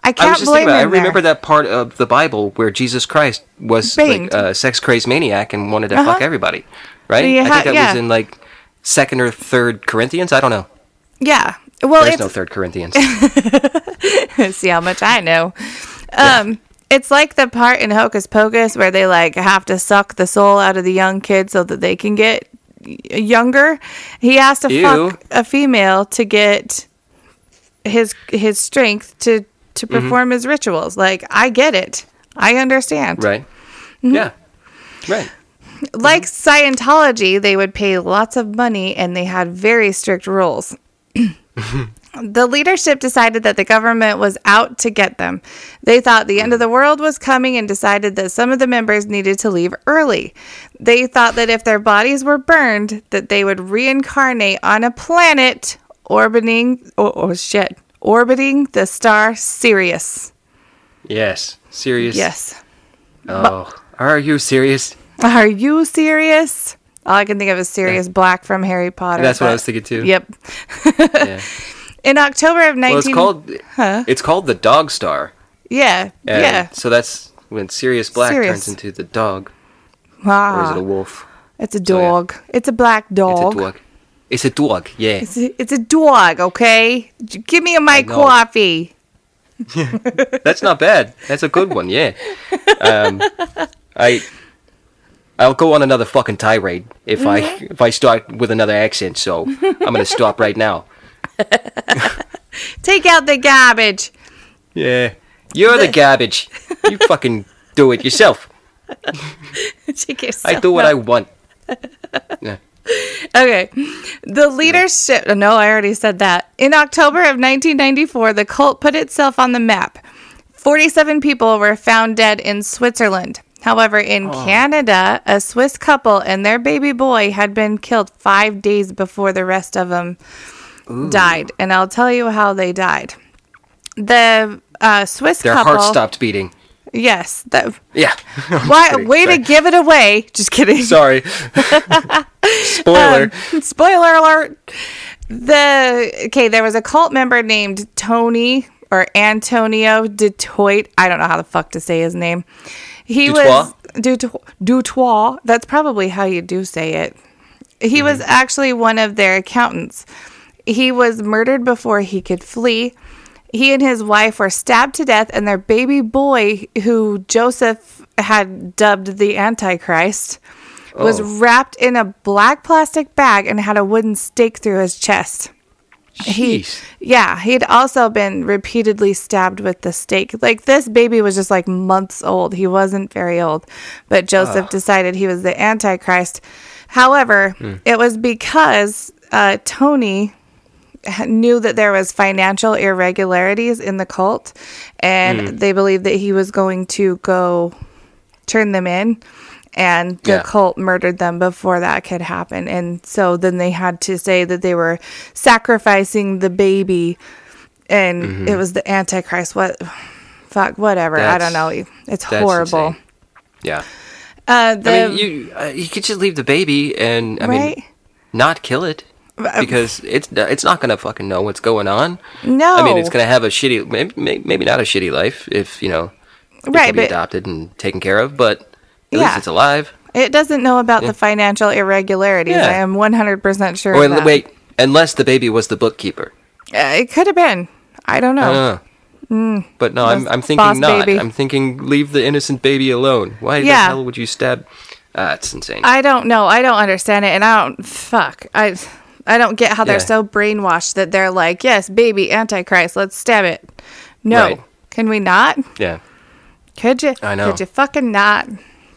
I, I can't just blame it. I remember there. that part of the Bible where Jesus Christ was Banged. like a sex crazed maniac and wanted to Uh-huh. fuck everybody. Right. You I think that yeah. was in like second or third Corinthians. I don't know. Yeah. Well, There's no third Corinthians. see how much I know. Um, it's like the part in Hocus Pocus where they like have to suck the soul out of the young kid so that they can get younger. He has to Ew. fuck a female to get his his strength to to Mm-hmm. perform his rituals. Like I get it. I understand. right. Mm-hmm. Yeah. Right. Like Scientology, they would pay lots of money and they had very strict rules. the leadership decided that the government was out to get them. They thought the end of the world was coming and decided that some of the members needed to leave early. They thought that if their bodies were burned, that they would reincarnate on a planet orbiting oh, oh shit, orbiting the star Sirius. Yes. Sirius. Yes. Oh, are you serious? Are you serious? All I can think of is Sirius Black from Harry Potter. That's what I was thinking too. Yep. Yeah. In October of 19 Well, it's called. It's called the Dog Star. Yeah. And yeah. So that's when Sirius Black Sirius. turns into the dog, or is Ah, it a wolf? it's a So, yeah. dog. It's a black dog. It's a dog. It's a dog. Yeah. It's a, it's a dog, okay? Give me my know. coffee. That's not bad. That's a good one. Yeah. Um, I. I'll go on another fucking tirade if I mm-hmm. if I start with another accent. So I'm gonna stop right now. Take out the garbage. Yeah. You're the garbage. You fucking do it yourself. Take I do what out. I want. Yeah. Okay. The leadership. No, I already said that. In October of 1994, the cult put itself on the map. 47 people were found dead in Switzerland. However, in Canada, a Swiss couple and their baby boy had been killed five days before the rest of them died. And I'll tell you how they died. The uh, Swiss Their couple. Their heart stopped beating. Yes. That, Yeah. why, kidding. way Sorry. to give it away. Just kidding. Sorry. Spoiler. Um, spoiler alert. The okay, there was a cult member named Tony or Antonio Dutoit. I don't know how the fuck to say his name. He was Dutoit. Dutoit. That's probably how you do say it. He was mm-hmm. actually one of their accountants. He was murdered before he could flee. He and his wife were stabbed to death, and their baby boy, who Joseph had dubbed the Antichrist, was Oh. wrapped in a black plastic bag and had a wooden stake through his chest. He, yeah, he'd also been repeatedly stabbed with the stake. Like this baby was just like months old. He wasn't very old, but Joseph decided he was the Antichrist. However, it was because uh, Tony knew that there was financial irregularities in the cult, and they believed that he was going to go turn them in. And the Yeah. cult murdered them before that could happen. And so then they had to say that they were sacrificing the baby and it was the Antichrist. What? Fuck, whatever. I don't know. It's that's horrible. insane. Yeah. Uh, the, I mean, you uh, you could just leave the baby and I right? mean not kill it because it's it's not gonna fucking know what's going on. no. I mean, it's gonna have a shitty maybe maybe not a shitty life if you know Right, can be but- adopted and taken care of, but at Yeah. least it's alive. It doesn't know about the financial irregularities. Yeah. I am 100% sure Or of that. wait, unless the baby was the bookkeeper. Uh, it could have been. I don't know. Uh, But no, I'm, I'm thinking not. baby. I'm thinking leave the innocent baby alone. Why the hell would you stab? It's insane. I don't know. I don't understand it. And I don't, fuck. I, I don't get how they're Yeah. so brainwashed that they're like, yes, baby, Antichrist, let's stab it. No. Right. Can we not? yeah. Could you? I know. Could you fucking not?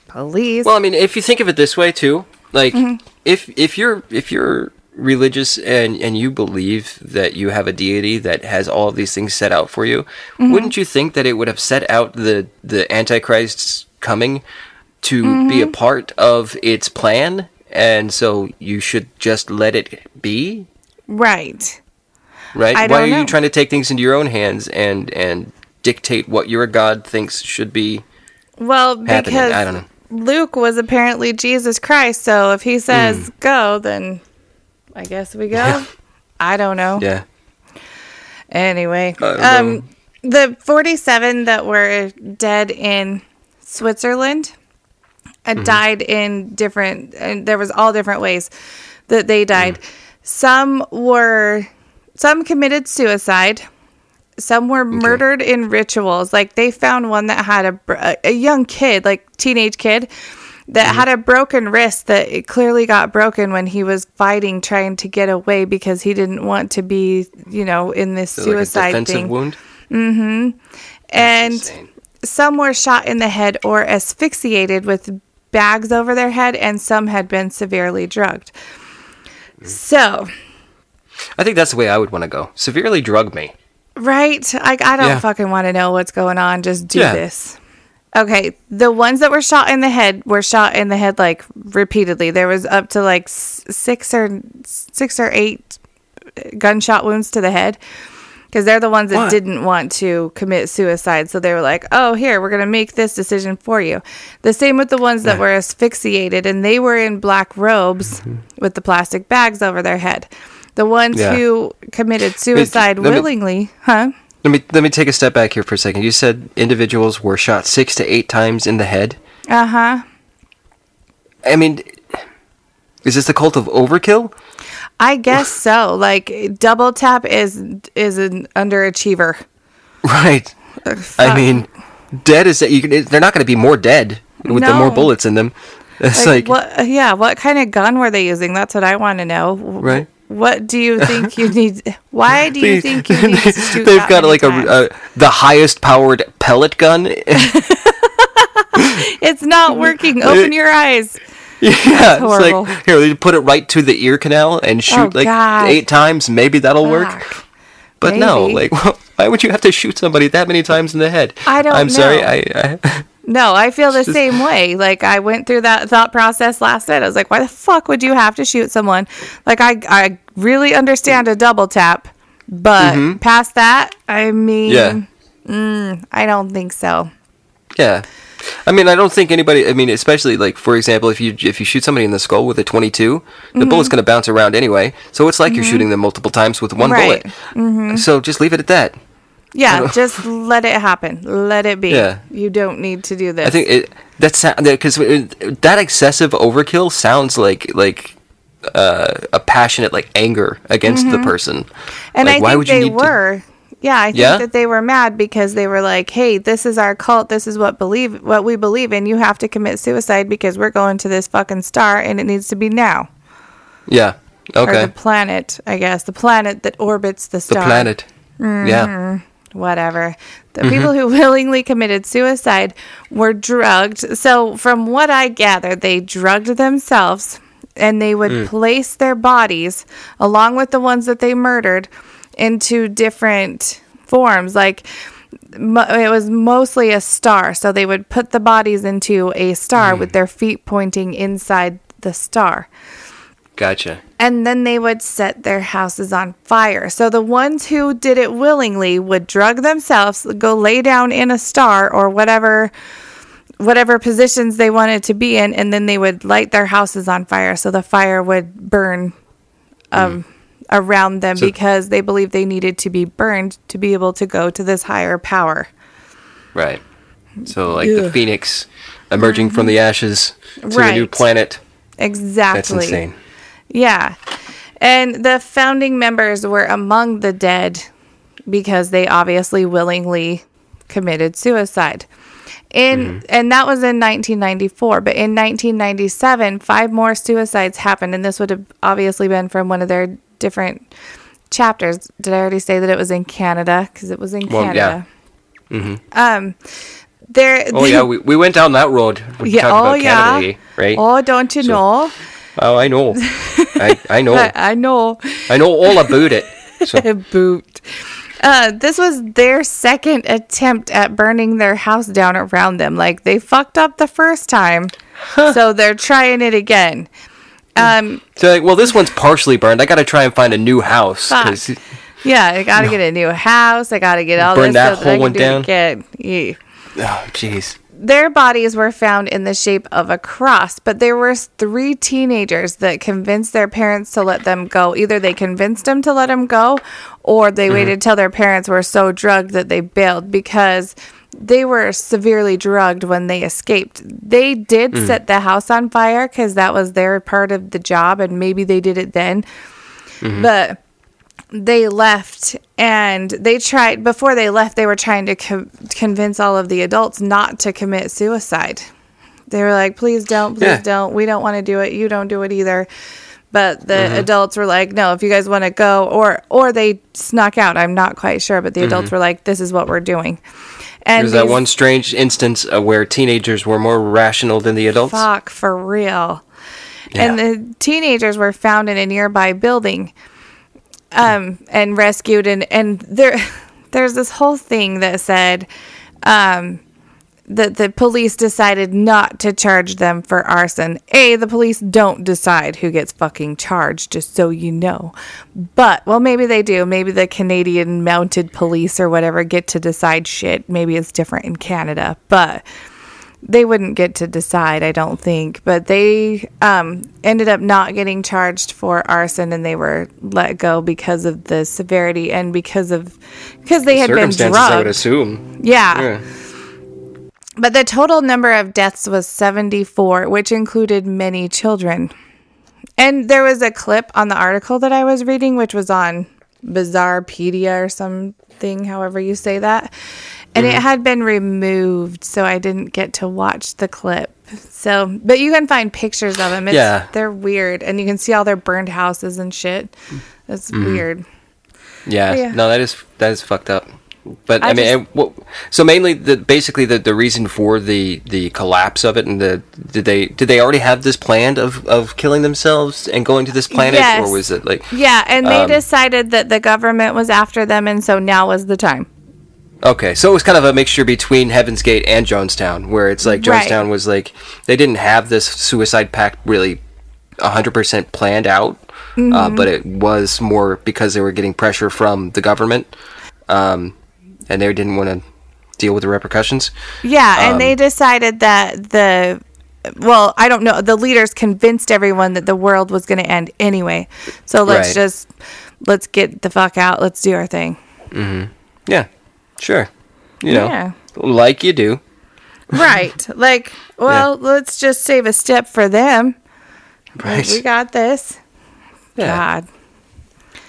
Please. Well, I mean, if you think of it this way too, like Mm-hmm. if if you're if you're religious and and you believe that you have a deity that has all of these things set out for you, Mm-hmm. wouldn't you think that it would have set out the the antichrist's coming to be a Mm-hmm. part of its plan? And so you should just let it be, right. right? I Why are know. you trying to take things into your own hands and and dictate what your god thinks should be? Well, happening. because I don't know. Luke was apparently Jesus Christ, so if he says go, then I guess we go. I don't know. Yeah. Anyway, um, the 47 that were dead in Switzerland uh, Mm-hmm. died in different, and there was all different ways that they died. Mm. Some were, some committed suicide. Some were murdered in rituals. Like they found one that had a a, young kid, like teenage kid, that Mm-hmm. had a broken wrist that it clearly got broken when he was fighting, trying to get away because he didn't want to be, you know, in this So, like suicide defensive thing. wound. Mm hmm. And insane. some were shot in the head or asphyxiated with bags over their head, and some had been severely drugged. So, I think that's the way I would want to go. Severely drug me. Right? Like, I don't Yeah. fucking want to know what's going on. Just do Yeah. this. Okay, the ones that were shot in the head were shot in the head like repeatedly. There was up to like six or six or eight uh, gunshot wounds to the head. because they're the ones that What? didn't want to commit suicide. So they were like, "Oh, here we're gonna make this decision for you." The same with the ones that were asphyxiated, and they were in black robes mm-hmm. with the plastic bags over their head. The ones. Yeah. who committed suicide let me- willingly, huh? Let me let me take a step back here for a second. You said individuals were shot six to eight times in the head. Uh huh. I mean, is this the cult of overkill? I guess so. Like double tap is is an underachiever. Right. I mean, dead is that you can, they're not going to be more dead with the more bullets in them. It's like, like, what? Yeah, what kind of gun were they using? That's what I want to know. Right. What do you think you need? Why do you think you need to they've got like a, a uh, the highest powered pellet gun. It's not working. Open your eyes. yeah, it's horrible. like here, you put it right to the ear canal and oh, shoot Oh, like God. eight times. Maybe that'll work. Fuck. But no, like, why would you have to shoot somebody that many times in the head? I don't I'm sorry. I, I No, I feel the same way. Like I went through that thought process last night. I was like, why the fuck would you have to shoot someone? Like I I really understand a double tap, but past that, I mean, Mm-hmm. yeah. I don't think so. Yeah. I mean, I don't think anybody. I mean, especially like for example, if you if you shoot somebody in the skull with a 22, the Mm-hmm. bullet's going to bounce around anyway. So it's like you're shooting them multiple times with one Right. Mm-hmm. bullet. So just leave it at that. Yeah, just let it happen. Let it be. Yeah. You don't need to do this. I think it that's because that excessive overkill sounds like like uh, a passionate like anger against the person. Mm-hmm. And like, I think they were. Yeah, I think Yeah? that they were mad because they were like, "Hey, this is our cult. This is what believe what we believe in. You have to commit suicide because we're going to this fucking star, and it needs to be now, Yeah. or Okay. the planet. I guess the planet that orbits the star. The planet. Mm-hmm. Yeah. Whatever. The Mm-hmm. people who willingly committed suicide were drugged. So, from what I gather, they drugged themselves and they would Mm. place their bodies along with the ones that they murdered into different forms. Like, it was mostly a star. So, they would put the bodies into a star Mm. with their feet pointing inside the star Gotcha. and then they would set their houses on fire. So the ones who did it willingly would drug themselves, go lay down in a star or whatever whatever positions they wanted to be in and then they would light their houses on fire so the fire would burn um, around them So- because they believed they needed to be burned to be able to go to this higher power. Right. So like the phoenix emerging from the ashes to a new Mm-hmm. Planet. Exactly. That's insane. Yeah. And the founding members were among the dead because they obviously willingly committed suicide. In and that was in 1994, but in 1997, five more suicides happened and this would have obviously been from one of their different chapters. Did I already say that it was in Canada cuz it was in Well, yeah. Canada. Um there Oh yeah, we, we went down that road. We Yeah, talked oh about yeah. Canada, right? Oh, don't you So- know? Oh, I know. I, I know. I, I know. I know all about it. So boot. Uh, this was their second attempt at burning their house down around them. Like they fucked up the first time, so they're trying it again. Um, So like, well, this one's partially burned. I got to try and find a new house. Yeah, I gotta get a new house. I gotta get all Burn this that so that I whole can one do down? again. Yeah. oh, jeez. Their bodies were found in the shape of a cross, but there were three teenagers that convinced their parents to let them go. Either they convinced them to let them go, or they mm-hmm. waited till their parents were so drugged that they bailed because they were severely drugged when they escaped. They did mm. set the house on fire because that was their part of the job, and maybe they did it then. Mm-hmm. But they left and they tried before they left they were trying to co- convince all of the adults not to commit suicide. They were like please don't please Yeah. don't. We don't want to do it. You don't do it either. But the adults were like no if you guys want to go or or they snuck out. I'm not quite sure but the adults were like this is what we're doing. And There's that one strange instance uh, where teenagers were more rational than the adults. Fuck, for real. Yeah. And the teenagers were found in a nearby building um, and rescued. And, and there, there's this whole thing that said um, that the police decided not to charge them for arson. A, the police don't decide who gets fucking charged, just so you know. But, well, maybe they do. Maybe the Canadian mounted police or whatever get to decide shit. Maybe it's different in Canada. But they wouldn't get to decide, I don't think. But they um, ended up not getting charged for arson, and they were let go because of the severity and because of because they had been Circumstances, I would assume. Yeah. Yeah. But the total number of deaths was 74, which included many children. And there was a clip on the article that I was reading, which was on Bizarrepedia or something, however you say that. And Mm-hmm. it had been removed, so I didn't get to watch the clip. So, but you can find pictures of them. It's, Yeah. They're weird. And you can see all their burned houses and shit. That's Mm-hmm. weird. Yeah, Yeah. no, that is that is fucked up. But I, I mean, just- and what, so mainly the basically the, the reason for the the collapse of it and the did they did they already have this planned of of killing themselves and going to this planet Yes. or was it like Yeah, and they Um, decided that the government was after them, and so now was the time. Okay so it was kind of a mixture between Heaven's Gate and Jonestown where it's like Right. Jonestown was like they didn't have this suicide pact really 100% planned out Mm-hmm. uh, but it was more because they were getting pressure from the government um, and they didn't want to deal with the repercussions Yeah, and Um, they decided that the well, I don't know, the leaders convinced everyone that the world was going to end anyway. So let's Right. just let's get the fuck out. Let's do our thing. Yeah, sure. You know, Yeah. like you do. Right. Like, well, let's just save a step for them. Like, we got this. yeah. God.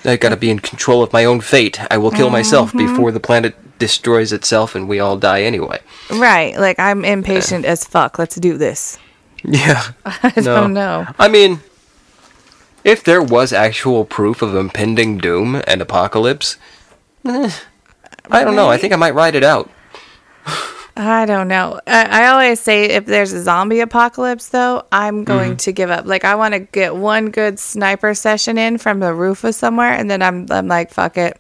I gotta be in control of my own fate. I will kill myself Mm-hmm. before the planet destroys itself and we all die anyway. Right. Like I'm impatient as fuck. Let's do this. Yeah. I don't know. I mean, if there was actual proof of impending doom and apocalypse, eh, I don't know. I think I might ride it out. I don't know. I, I always say if there's a zombie apocalypse, though, I'm going Mm-hmm. to give up. Like I want to get one good sniper session in from the roof of somewhere, and then I'm I'm like, fuck it.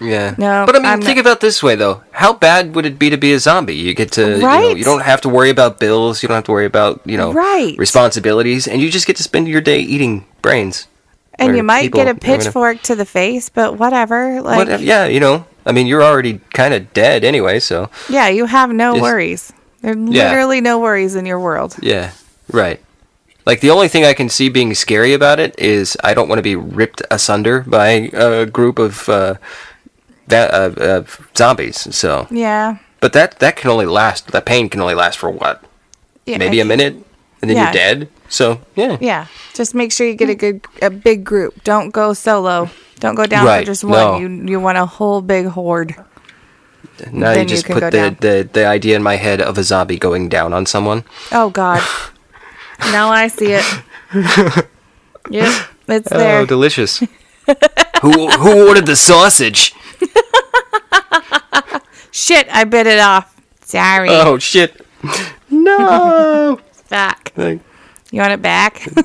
Yeah. No, but I mean, I'm think not- about this way though. How bad would it be to be a zombie? You get to, you know, you don't have to worry about bills. You don't have to worry about, you know, Right. responsibilities, and you just get to spend your day eating brains. And you might get a pitchfork to the face, but whatever. Like, What, yeah, you know. I mean, you're already kind of dead anyway, so yeah, you have no Just- worries. There's Yeah. literally no worries in your world. yeah, right. Like the only thing I can see being scary about it is I don't want to be ripped asunder by a group of uh, that uh, uh, zombies. So, Yeah. but that that can only last. That pain can only last for what? yeah Maybe a minute, and then Yeah. you're dead. So yeah, Yeah. Just make sure you get a good, a big group. Don't go solo. Don't go down Right, for just no. one. You you want a whole big horde. now you Then you just go put the, down. the the idea in my head of a zombie going down on someone. Oh God. now I see it. Yep, it's Oh, there. Oh, delicious. who who ordered the sausage? Shit, I bit it off. Sorry. Oh shit! No. Back. Like- You want it back?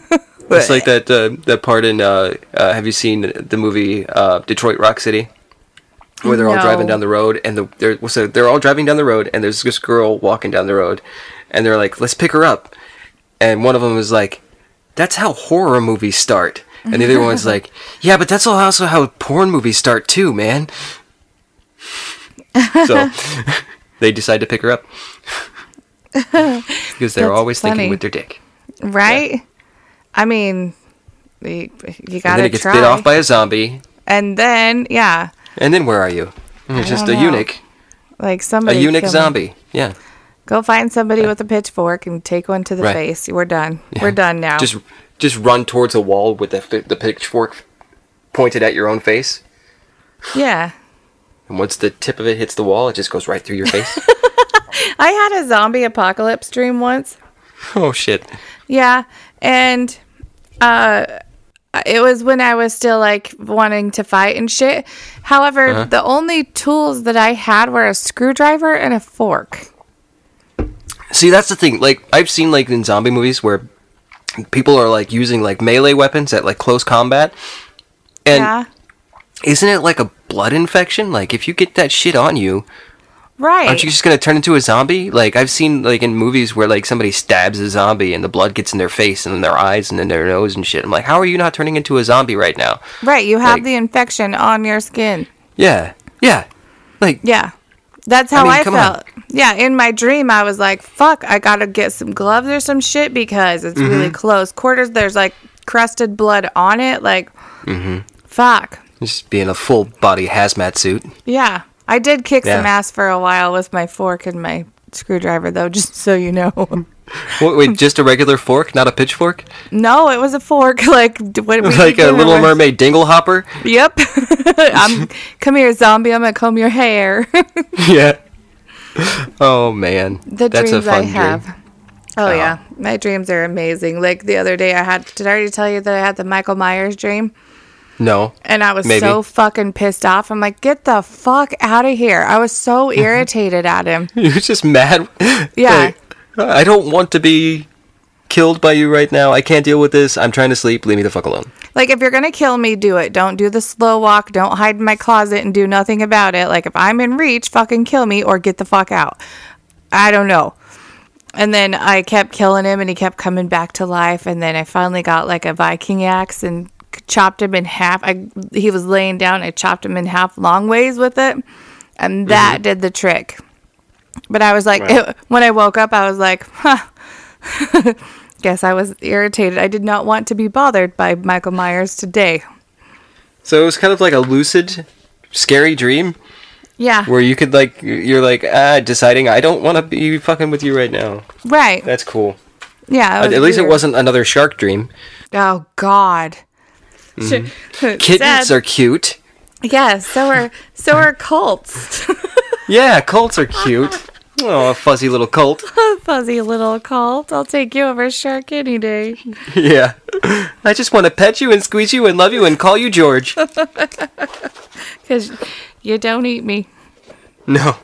It's like that uh, that part in. Uh, uh, have you seen the movie uh, Detroit Rock City, where they're all driving down the road and the they're so they're all driving down the road and there's this girl walking down the road, and they're like, "Let's pick her up," and one of them is like, "That's how horror movies start," and the other one's like, "Yeah, but that's also how porn movies start too, man." So they decide to pick her up because they're always funny. thinking with their dick. right? I mean, you, you gotta then it gets try. bit off by a zombie, and then, yeah, and then where are you? You're just a know. eunuch. like somebody. A eunuch zombie. Yeah. Go find somebody with a pitchfork and take one to the Right. face. We're done. yeah. We're done now. Just just run towards a wall with the the pitchfork pointed at your own face, yeah. and once the tip of it hits the wall, it just goes right through your face. I had a zombie apocalypse dream once. oh shit. Yeah, and uh it was when I was still like wanting to fight and shit. However, Uh-huh. the only tools that I had were a screwdriver and a fork. See, that's the thing. Like I've seen like in zombie movies where people are like using like melee weapons at like close combat, and yeah. isn't it like a blood infection? Like if you get that shit on you, Right. Aren't you just gonna turn into a zombie? Like I've seen like in movies where like somebody stabs a zombie and the blood gets in their face and in their eyes and in their nose and shit. I'm like, how are you not turning into a zombie right now? right. You have like- the infection on your skin. Yeah, yeah. Like Yeah. That's how mean, I, come on. felt. Yeah, in my dream I was like, fuck, I gotta get some gloves or some shit because it's Mm-hmm. really close quarters. There's like crusted blood on it. Like Mm-hmm. fuck. just being a full body hazmat suit. Yeah. I did kick some ass for a while with my fork and my screwdriver though, just so you know. Wait, wait, just a regular fork, not a pitchfork? no, it was a fork. Like what like a Little was- Mermaid dingle hopper? Yep. I'm come here, zombie, I'm gonna comb your hair. yeah. Oh man, the that's dreams a fun I have. dream. Oh, yeah, my dreams are amazing. Like the other day, I had. Did I already tell you that I had the Michael Myers dream? No, And I was Maybe. so fucking pissed off. I'm like, get the fuck out of here. I was so uh-huh. irritated at him. you're just mad. Yeah. Like, I don't want to be killed by you right now. I can't deal with this. I'm trying to sleep. Leave me the fuck alone. Like, if you're gonna kill me, do it. Don't do the slow walk. Don't hide in my closet and do nothing about it. Like, if I'm in reach, fucking kill me or get the fuck out. I don't know. And then I kept killing him and he kept coming back to life. And then I finally got like a Viking axe and chopped him in half. I, he was laying down. I chopped him in half long ways with it. And that did the trick. But I was like, Wow. when I woke up, I was like, huh. Guess I was irritated. I did not want to be bothered by Michael Myers today. So it was kind of like a lucid, scary dream Yeah. where you could like you're like ah deciding I don't want to be fucking with you right now. Right. That's cool. Yeah. At least it wasn't another shark dream. Oh God. Kittens Sad. are cute. Yeah. So are so are cults. Yeah, colts are cute. Oh, a fuzzy little colt. Fuzzy little cult. I'll take you over shark any day. Yeah. I just want to pet you and squeeze you and love you and call you George. Because you don't eat me. No.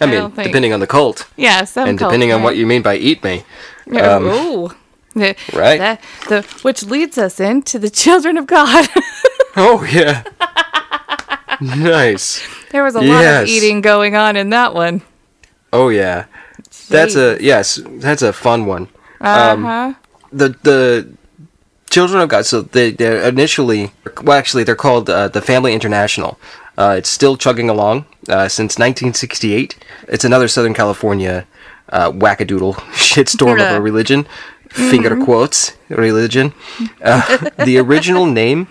I mean, think- depending on the colt Yeah. Some and depending on what you mean by eat me. Um, Ooh. Right? that- the, which leads us into the children of God. Oh, yeah. nice. there was a lot of eating going on in that one. Oh, yeah. That's a, yes, that's a fun one. Uh huh. the the Children of God. So they they're initially well, actually they're called uh, the Family International. Uh, it's still chugging along uh, since 1968. It's another Southern California uh, wackadoodle shitstorm of a religion. Finger quotes religion. Uh, the original name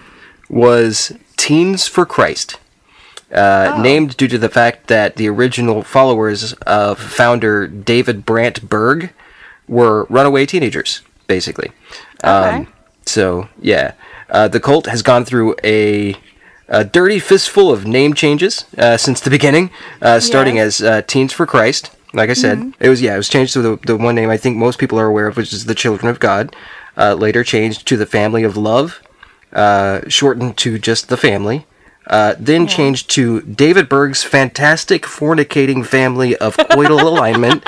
was Teens for Christ. Uh, Named due to the fact that the original followers of founder David Brandt Berg were runaway teenagers, basically. Okay. So yeah, uh, the cult has gone through a, a dirty fistful of name changes uh, since the beginning, uh, starting Yes. as uh, Teens for Christ. Like I said, it was yeah, it was changed to the the one name I think most people are aware of, which is the Children of God. Uh, later changed to the Family of Love, uh, shortened to just the Family. Uh, then changed to David Berg's fantastic fornicating family of coital alignment,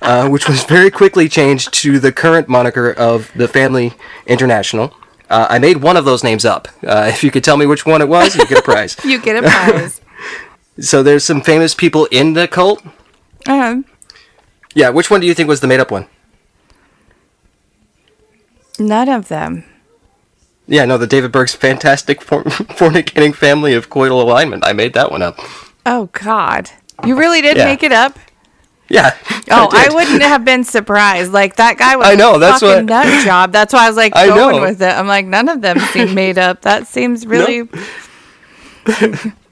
uh, which was very quickly changed to the current moniker of the Family International. Uh, I made one of those names up. Uh, if you could tell me which one it was, you get a prize. You get a prize. so there's some famous people in the cult. Uh-huh. Yeah, which one do you think was the made up one? None of them. Yeah, no, the David Berg's fantastic for- fornicating family of coital alignment. I made that one up. Oh God. You really did Yeah. make it up? Yeah. Oh, I, did. wouldn't have been surprised. Like that guy was I know, that's fucking what- nut job. That's why I was like I going know. with it. I'm like, none of them seem made up. That seems really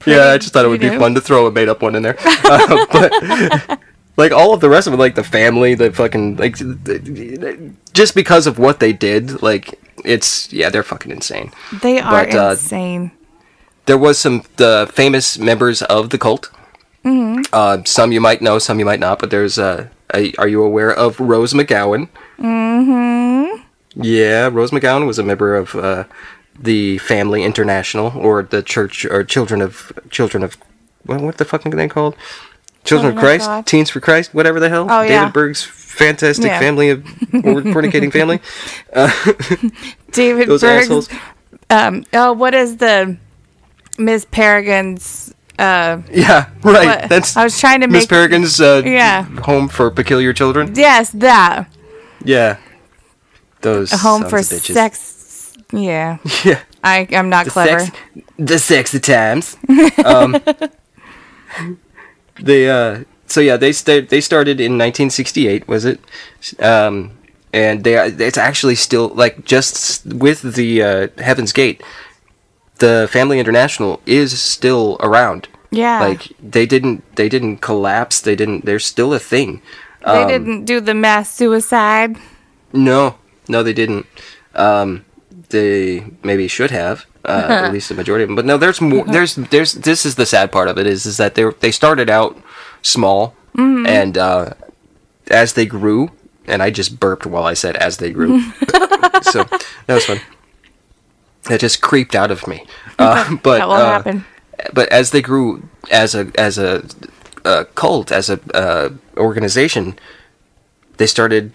Yeah, I just thought it would be know? fun to throw a made up one in there. Uh, but like all of the rest of it, like the family, the fucking like, just because of what they did, like it's yeah, they're fucking insane. they are But, uh, insane. There was some the famous members of the cult. Mm-hmm. Uh, some you might know, some you might not. But there's uh, a, are you aware of Rose McGowan? Mm-hmm. Yeah, Rose McGowan was a member of uh, the Family International or the Church or Children of Children of what, what the fuck are they called? Children Children of Christ. Teens for Christ, whatever the hell. Oh, David yeah. Berg's fantastic Yeah. family of or fornicating family. David Those Berg's assholes. um oh what is the Miss Peregrine's Yeah, right. What? That's I was trying to Miss make- Peregrine's uh, Yeah. home for peculiar children. Yes, that. Yeah, those A home for sex. Yeah. Yeah, I, I'm not the clever. sex, the sexy times. um, they uh, so yeah, they sta- they started in 1968, was it? Um, and they are- it's actually still like just with the uh, Heaven's Gate, the Family International is still around. Yeah. like they didn't they didn't collapse. They didn't. They're still a thing. they Um, didn't do the mass suicide. No, no, they didn't. Um, they maybe should have. Uh, at least the majority of them. But no, there's more. There's there's this is the sad part of it is is that they they started out small and uh, as they grew, and I just burped while I said as they grew. so that was fun. That just creeped out of me. Uh, but That will uh, happen. but as they grew as a as a, a cult as a uh, organization they started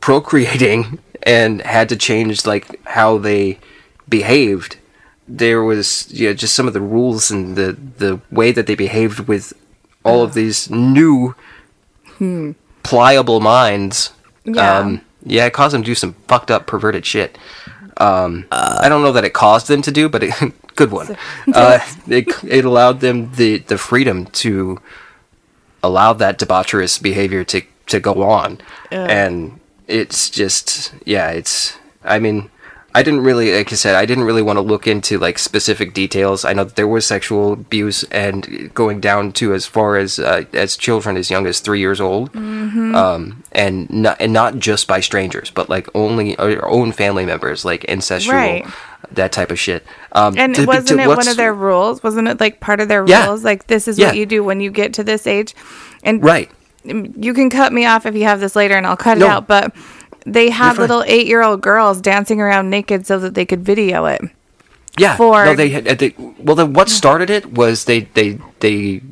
procreating and had to change like how they behaved there was you know, just some of the rules and the the way that they behaved with all of these new pliable minds Yeah. um yeah it caused them to do some fucked up perverted shit um, I don't know that it caused them to do, but it, good one. Uh, it, it allowed them the, the freedom to allow that debaucherous behavior to, to go on. And it's just, yeah, it's, I mean, I didn't really, like I said, I didn't really want to look into like specific details. I know that there was sexual abuse and going down to as far as uh, as children as young as three years old, um, and not and not just by strangers, but like only our own family members, like ancestral, Right. that type of shit. Um, And to wasn't to it one of their rules? Wasn't it like part of their Yeah. rules? Like this is Yeah. what you do when you get to this age. And right? You can cut me off if you have this later and I'll cut it out, but they had little 8-year-old girls dancing around naked so that they could video it. Yeah. for- no, they had. uh, They, well, then what started it was they they they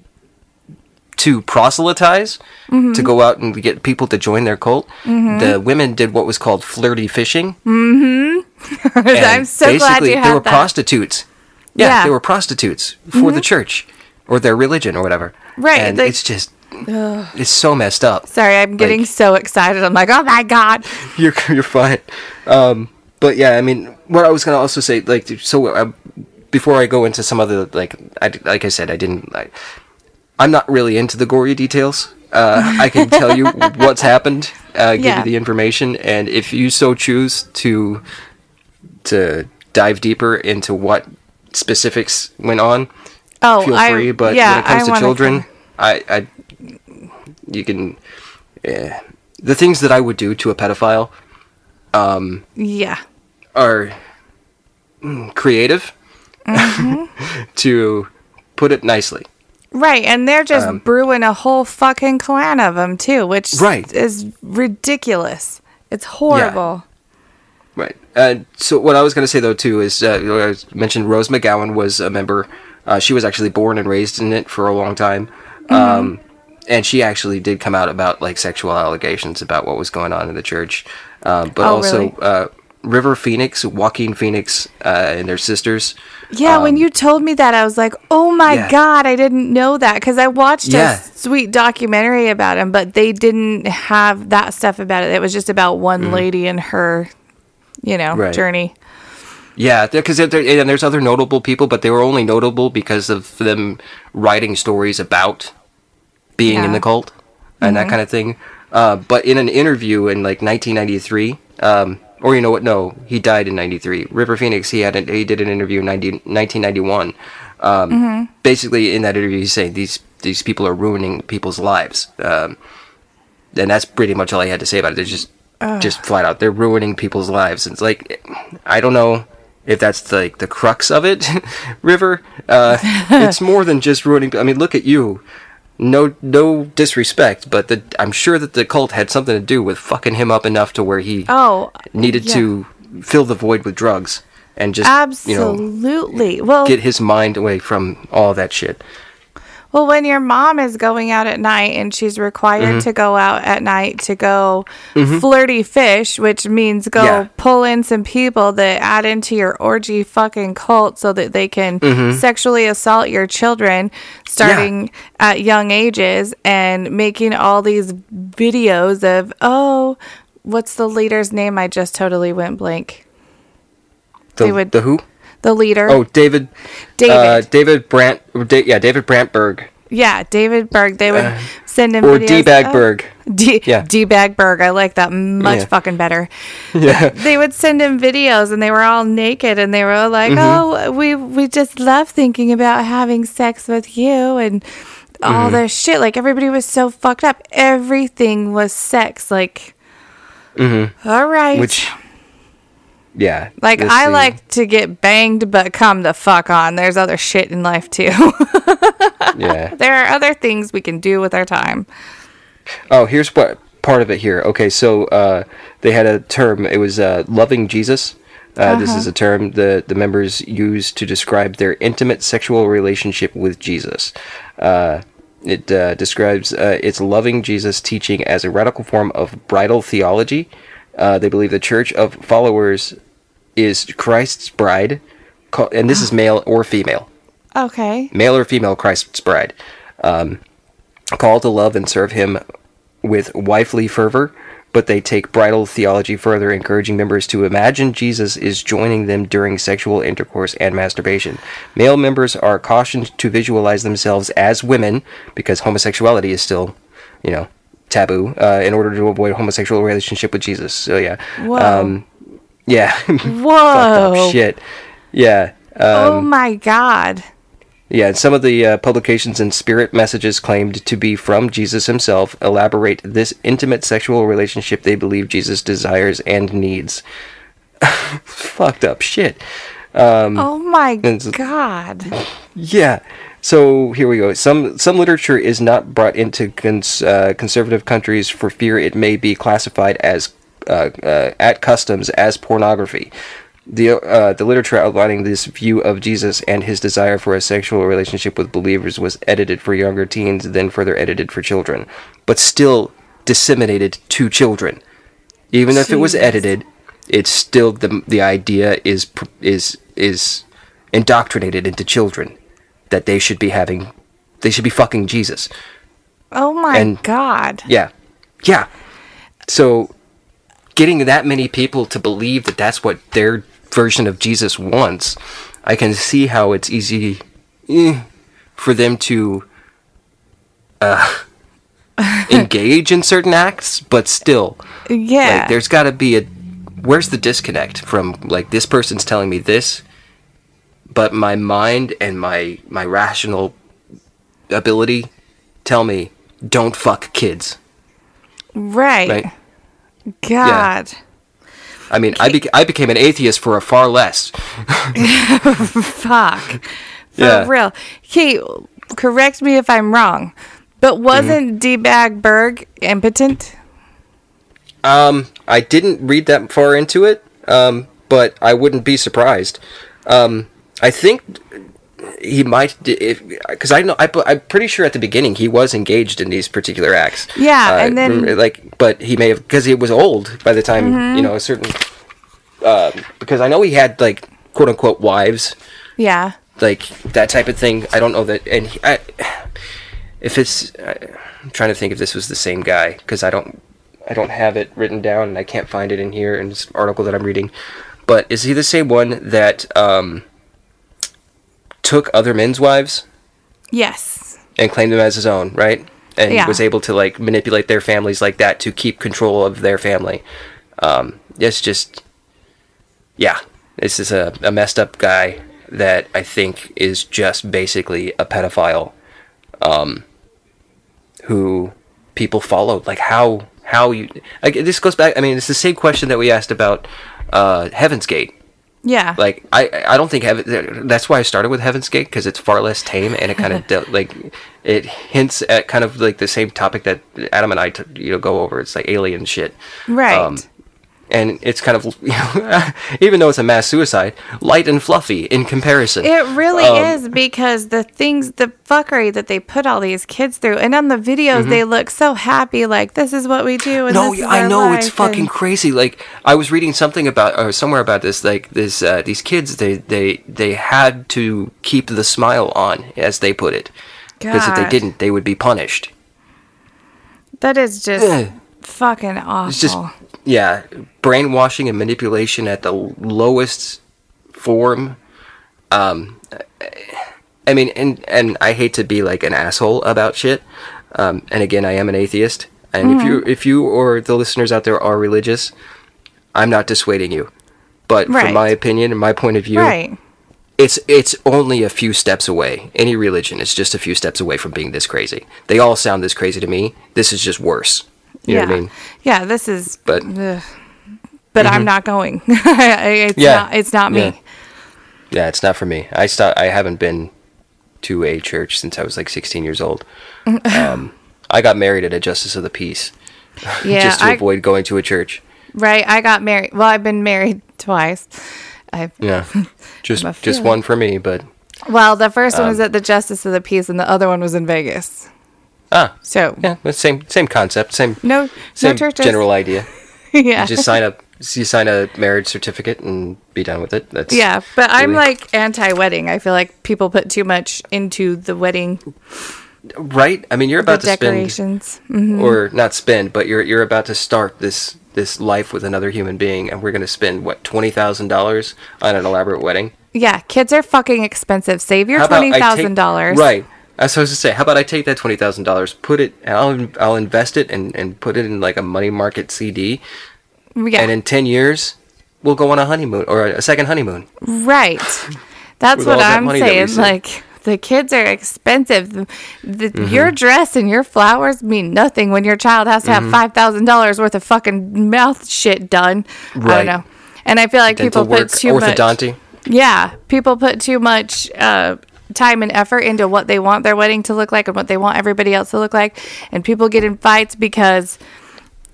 to proselytize Mm-hmm. to go out and get people to join their cult. The women did what was called flirty fishing. Mm-hmm. I'm so glad basically you they were that. prostitutes. Yeah, Yeah. Mm-hmm. they were prostitutes for the church or their religion or whatever. Right, and it's just it's so messed up. Sorry, I'm getting like- so excited. I'm like, "Oh my god." you're you're fine. Um, but yeah, I mean, what I was gonna also say, like, so uh, before I go into some other, like, I, like I said, I didn't, like, I'm not really into the gory details. Uh, I can tell you what's happened, uh, give Yeah. you the information, and if you so choose to to dive deeper into what specifics went on, Oh, feel I- free. But yeah, when it comes I to children, I, I, you can, yeah, the things that I would do to a pedophile Um, Yeah. are mm, creative, Mm-hmm. to put it nicely. Right, and they're just Um, brewing a whole fucking clan of them too, which Right. is ridiculous. It's horrible. Right. Uh, so what I was going to say though too is uh, I mentioned Rose McGowan was a member. Uh, she was actually born and raised in it for a long time, Mm-hmm. um, and she actually did come out about like sexual allegations about what was going on in the church. Um, but Oh, also really? uh, River Phoenix, Joaquin Phoenix, uh, and their sisters. Yeah, when you told me that, I was like, "Oh my Um, yeah. god, I didn't know that." Because I watched Yeah. a sweet documentary about him, but they didn't have that stuff about it. It was just about one lady and her, you know. Right. journey. Yeah, because and there's other notable people, but they were only notable because of them writing stories about being in the cult and that kind of thing. Uh, but in an interview in like 1993, um, or you know what? No, he died in '93. River Phoenix, he had an, he did an interview in 90, 1991. Um, Basically, in that interview, he's saying these these people are ruining people's lives, um, and that's pretty much all he had to say about it. They're just just flat out they're ruining people's lives. It's like I don't know if that's like the crux of it, River. Uh, it's more than just ruining. I mean, look at you. No, no disrespect, but the, I'm sure that the cult had something to do with fucking him up enough to where he Oh, needed yeah. to fill the void with drugs and just you know well, get his mind away from all that shit. Well, when your mom is going out at night and she's required Mm-hmm. to go out at night to go flirty fish, which means go Yeah. pull in some people that add into your orgy fucking cult so that they can Mm-hmm. sexually assault your children starting at young ages and making all these videos of, oh, what's the leader's name? I just totally went blank. The, They would- the who? The leader. Oh, David. David. Uh, David Brant. Yeah, David Brantberg yeah, David Berg. They would send him or videos. D. Bagberg. D Yeah. D Bagberg. I like that much Yeah. fucking better. Yeah. They would send him videos and they were all naked and they were like, Mm-hmm. "Oh, we we just love thinking about having sex with you and Mm-hmm. all this shit." Like everybody was so fucked up. Everything was sex. Like, all right. Mm-hmm. Which. Yeah. like I see. like to get banged, but come the fuck on. There's other shit in life too. Yeah. there are other things we can do with our time. Oh, here's what part of it here. Okay, so uh, they had a term. It was uh, loving Jesus. Uh, This is a term the the members use to describe their intimate sexual relationship with Jesus. Uh, it uh, describes uh, its loving Jesus teaching as a radical form of bridal theology. Uh, they believe the church of followers is Christ's bride, and this is male or female Okay. male or female Christ's bride, um, called to love and serve him with wifely fervor, but they take bridal theology further, encouraging members to imagine Jesus is joining them during sexual intercourse and masturbation. Male members are cautioned to visualize themselves as women because homosexuality is still, you know, taboo uh, in order to avoid homosexual relationship with Jesus. So yeah, Whoa. um, yeah, Whoa. shit. Yeah. Um, oh my god. yeah, some of the uh, publications and spirit messages claimed to be from Jesus himself elaborate this intimate sexual relationship they believe Jesus desires and needs. Fucked up shit. oh my Um, god. Yeah. So here we go. Some some literature is not brought into cons- uh, conservative countries for fear it may be classified as uh, uh, at customs as pornography. The uh, the literature outlining this view of Jesus and his desire for a sexual relationship with believers was edited for younger teens, then further edited for children, but still disseminated to children. Even if it was edited, it's still the the idea is is is indoctrinated into children that they should be having they should be fucking Jesus. Oh my And- god. Yeah. Yeah. So getting that many people to believe that that's what their version of Jesus wants, I can see how it's easy eh, for them to uh, engage in certain acts, but still, Yeah. like, there's got to be a. Where's the disconnect from like this person's telling me this, but my mind and my my rational ability tell me don't fuck kids. right. Right. God. I mean, I, bec- I became an atheist for a far less. Fuck. For Yeah. real. Hey, correct me if I'm wrong, but Mm-hmm. wasn't D Bag Berg impotent? Um, I didn't read that far into it, um, but I wouldn't be surprised. Um, I think he might, because I know I, I'm pretty sure at the beginning he was engaged in these particular acts. Yeah, Uh, and then- like, but he may have because he was old by the time you know a certain. Uh, because I know he had like quote unquote wives, Yeah. like that type of thing. I don't know that, and he, I, if it's, I, I'm trying to think if this was the same guy because I don't, I don't have it written down and I can't find it in here in this article that I'm reading. But is he the same one that um, took other men's wives Yes. and claimed them as his own, right? And Yeah. was able to like manipulate their families like that to keep control of their family. Um, it's just, yeah, this is a, a messed up guy that I think is just basically a pedophile, um, who people followed. Like how how you like this goes back. I mean, it's the same question that we asked about uh, Heaven's Gate. Yeah. Like I, I don't think heaven. That's why I started with Heaven's Gate because it's far less tame and it kind of de- like it hints at kind of like the same topic that Adam and I t- you know go over. It's like alien shit. right. Um, and it's kind of you know, even though it's a mass suicide, light and fluffy in comparison. It really Um, is because the things, the fuckery that they put all these kids through, and on the videos they look so happy, like this is what we do. And Mm-hmm. no, I know it's life," fucking and- crazy. Like I was reading something about or somewhere about this. Like this, uh, these kids they they they had to keep the smile on, as they put it, because if they didn't, they would be punished. that is just Ugh. fucking awful. Yeah, brainwashing and manipulation at the lowest form. Um, I mean, and and I hate to be like an asshole about shit. Um, and again, I am an atheist. And if you if you or the listeners out there are religious, I'm not dissuading you. But Right. from my opinion and my point of view, right. it's it's only a few steps away. Any religion is just a few steps away from being this crazy. They all sound this crazy to me. This is just worse. You yeah. know what I mean? Yeah, this is. But- Mm-hmm. but I'm not going. it's Yeah. not. It's not me. Yeah. Yeah, it's not for me. I st- I haven't been to a church since I was like 16 years old. Um, I got married at a justice of the peace Yeah, just to I, avoid going to a church. right. I got married. Well, I've been married twice. I Yeah, just just one for me. But well, the first one Um, was at the Justice of the Peace, and the other one was in Vegas. Ah, So yeah, same same concept, same no, same no general idea. yeah, You just sign up, you sign a marriage certificate and be done with it. That's yeah. But I'm like anti-wedding. I feel like people put too much into the wedding, right. I mean, you're the about to spend decorations. Mhm. or not spend, but you're you're about to start this this life with another human being, and we're going to spend what twenty thousand dollars on an elaborate wedding. Yeah, kids are fucking expensive. Save your How about I twenty thousand dollars. Right. I was supposed to say, how about I take that twenty thousand dollars, put it, and I'll I'll invest it and and put it in like a money market CD, Yeah. and in ten years, we'll go on a honeymoon or a second honeymoon. Right. That's what I'm that saying. Like the kids are expensive. The, the, Mm-hmm. Your dress and your flowers mean nothing when your child has to Mm-hmm. have five thousand dollars worth of fucking mouth shit done. I Right. don't know. And I feel like Dental people work, put too much. orthodonty. Yeah, people put too much uh, time and effort into what they want their wedding to look like and what they want everybody else to look like, and people get in fights because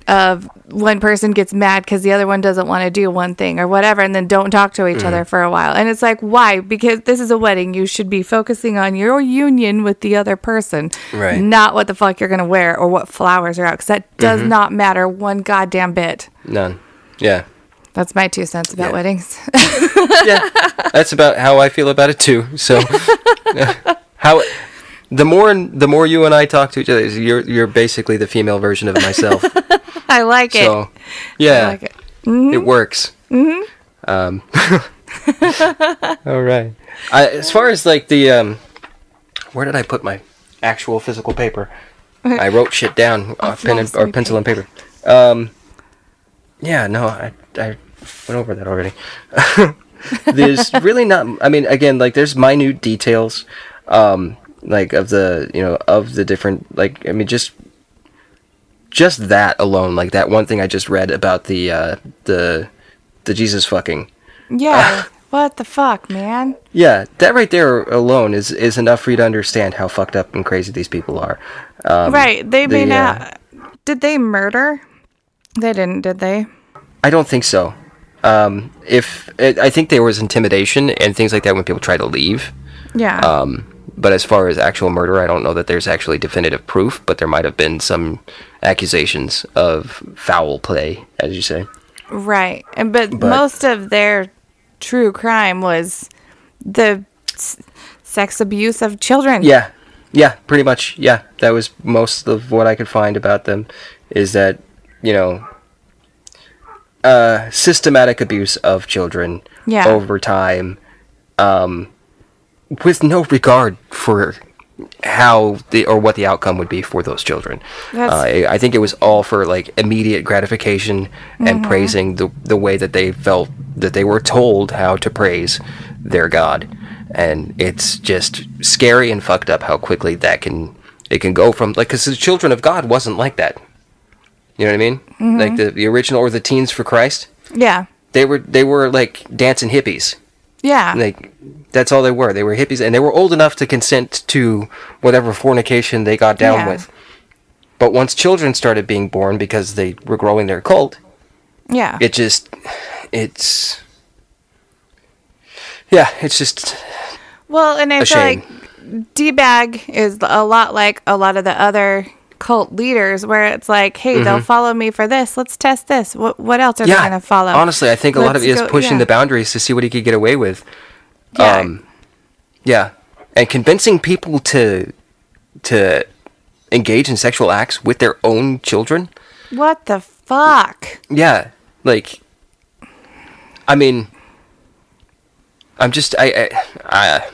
of one person gets mad because the other one doesn't want to do one thing or whatever, and then don't talk to each Mm-hmm. other for a while. And it's like, why? Because this is a wedding. You should be focusing on your union with the other person, Right. not what the fuck you're gonna wear or what flowers are out. Because that does Mm-hmm. not matter one goddamn bit. None. Yeah. That's my two cents about Yeah. weddings. yeah, that's about how I feel about it too. So, how the more the more you and I talk to each other, you're you're basically the female version of myself. I like it. so, yeah, I like it. Mm-hmm. it works. Mm-hmm. Um, all right. I, as far as like the um, where did I put my actual physical paper? I wrote shit down, uh, pen and, or pencil and paper. Um, yeah, no, I I went over that already. there's really not. I mean, again, like there's minute details, um, like of the you know of the different like I mean just just that alone, like that one thing I just read about the uh, the the Jesus fucking. Yeah. what the fuck, man? Yeah, that right there alone is is enough for you to understand how fucked up and crazy these people are. Um, right. They may the, uh, not. Did they murder? They didn't, did they? I don't think so. Um, if it, I think there was intimidation and things like that when people try to leave. Yeah. Um, but as far as actual murder, I don't know that there's actually definitive proof. But there might have been some accusations of foul play, as you say. right. And but, but- most of their true crime was the s- sex abuse of children. Yeah, yeah, pretty much. Yeah, that was most of what I could find about them. Is that you know, uh, systematic abuse of children Yeah. over time, um, with no regard for how the or what the outcome would be for those children. Uh, I, I think it was all for like immediate gratification and Mm-hmm. praising the the way that they felt that they were told how to praise their God, and it's just scary and fucked up how quickly that can it can go from like because the children of God wasn't like that. You know what I mean? Mm-hmm. Like the the original or the teens for Christ, Yeah. they were they were like dancing hippies Yeah. like that's all they were they were hippies and they were old enough to consent to whatever fornication they got down Yeah. with but once children started being born because they were growing their cult Yeah. it just it's yeah it's just well, and I feel shame. like D-bag is a lot like a lot of the other cult leaders where it's like, hey, they'll follow me for this. Let's test this. What what else are they Mm-hmm. going to follow? honestly i think a lot of it Let's is go- pushing yeah. the boundaries to see what he could get away with Yeah. um yeah and convincing people to to engage in sexual acts with their own children what the fuck? yeah like i mean i'm just i i, I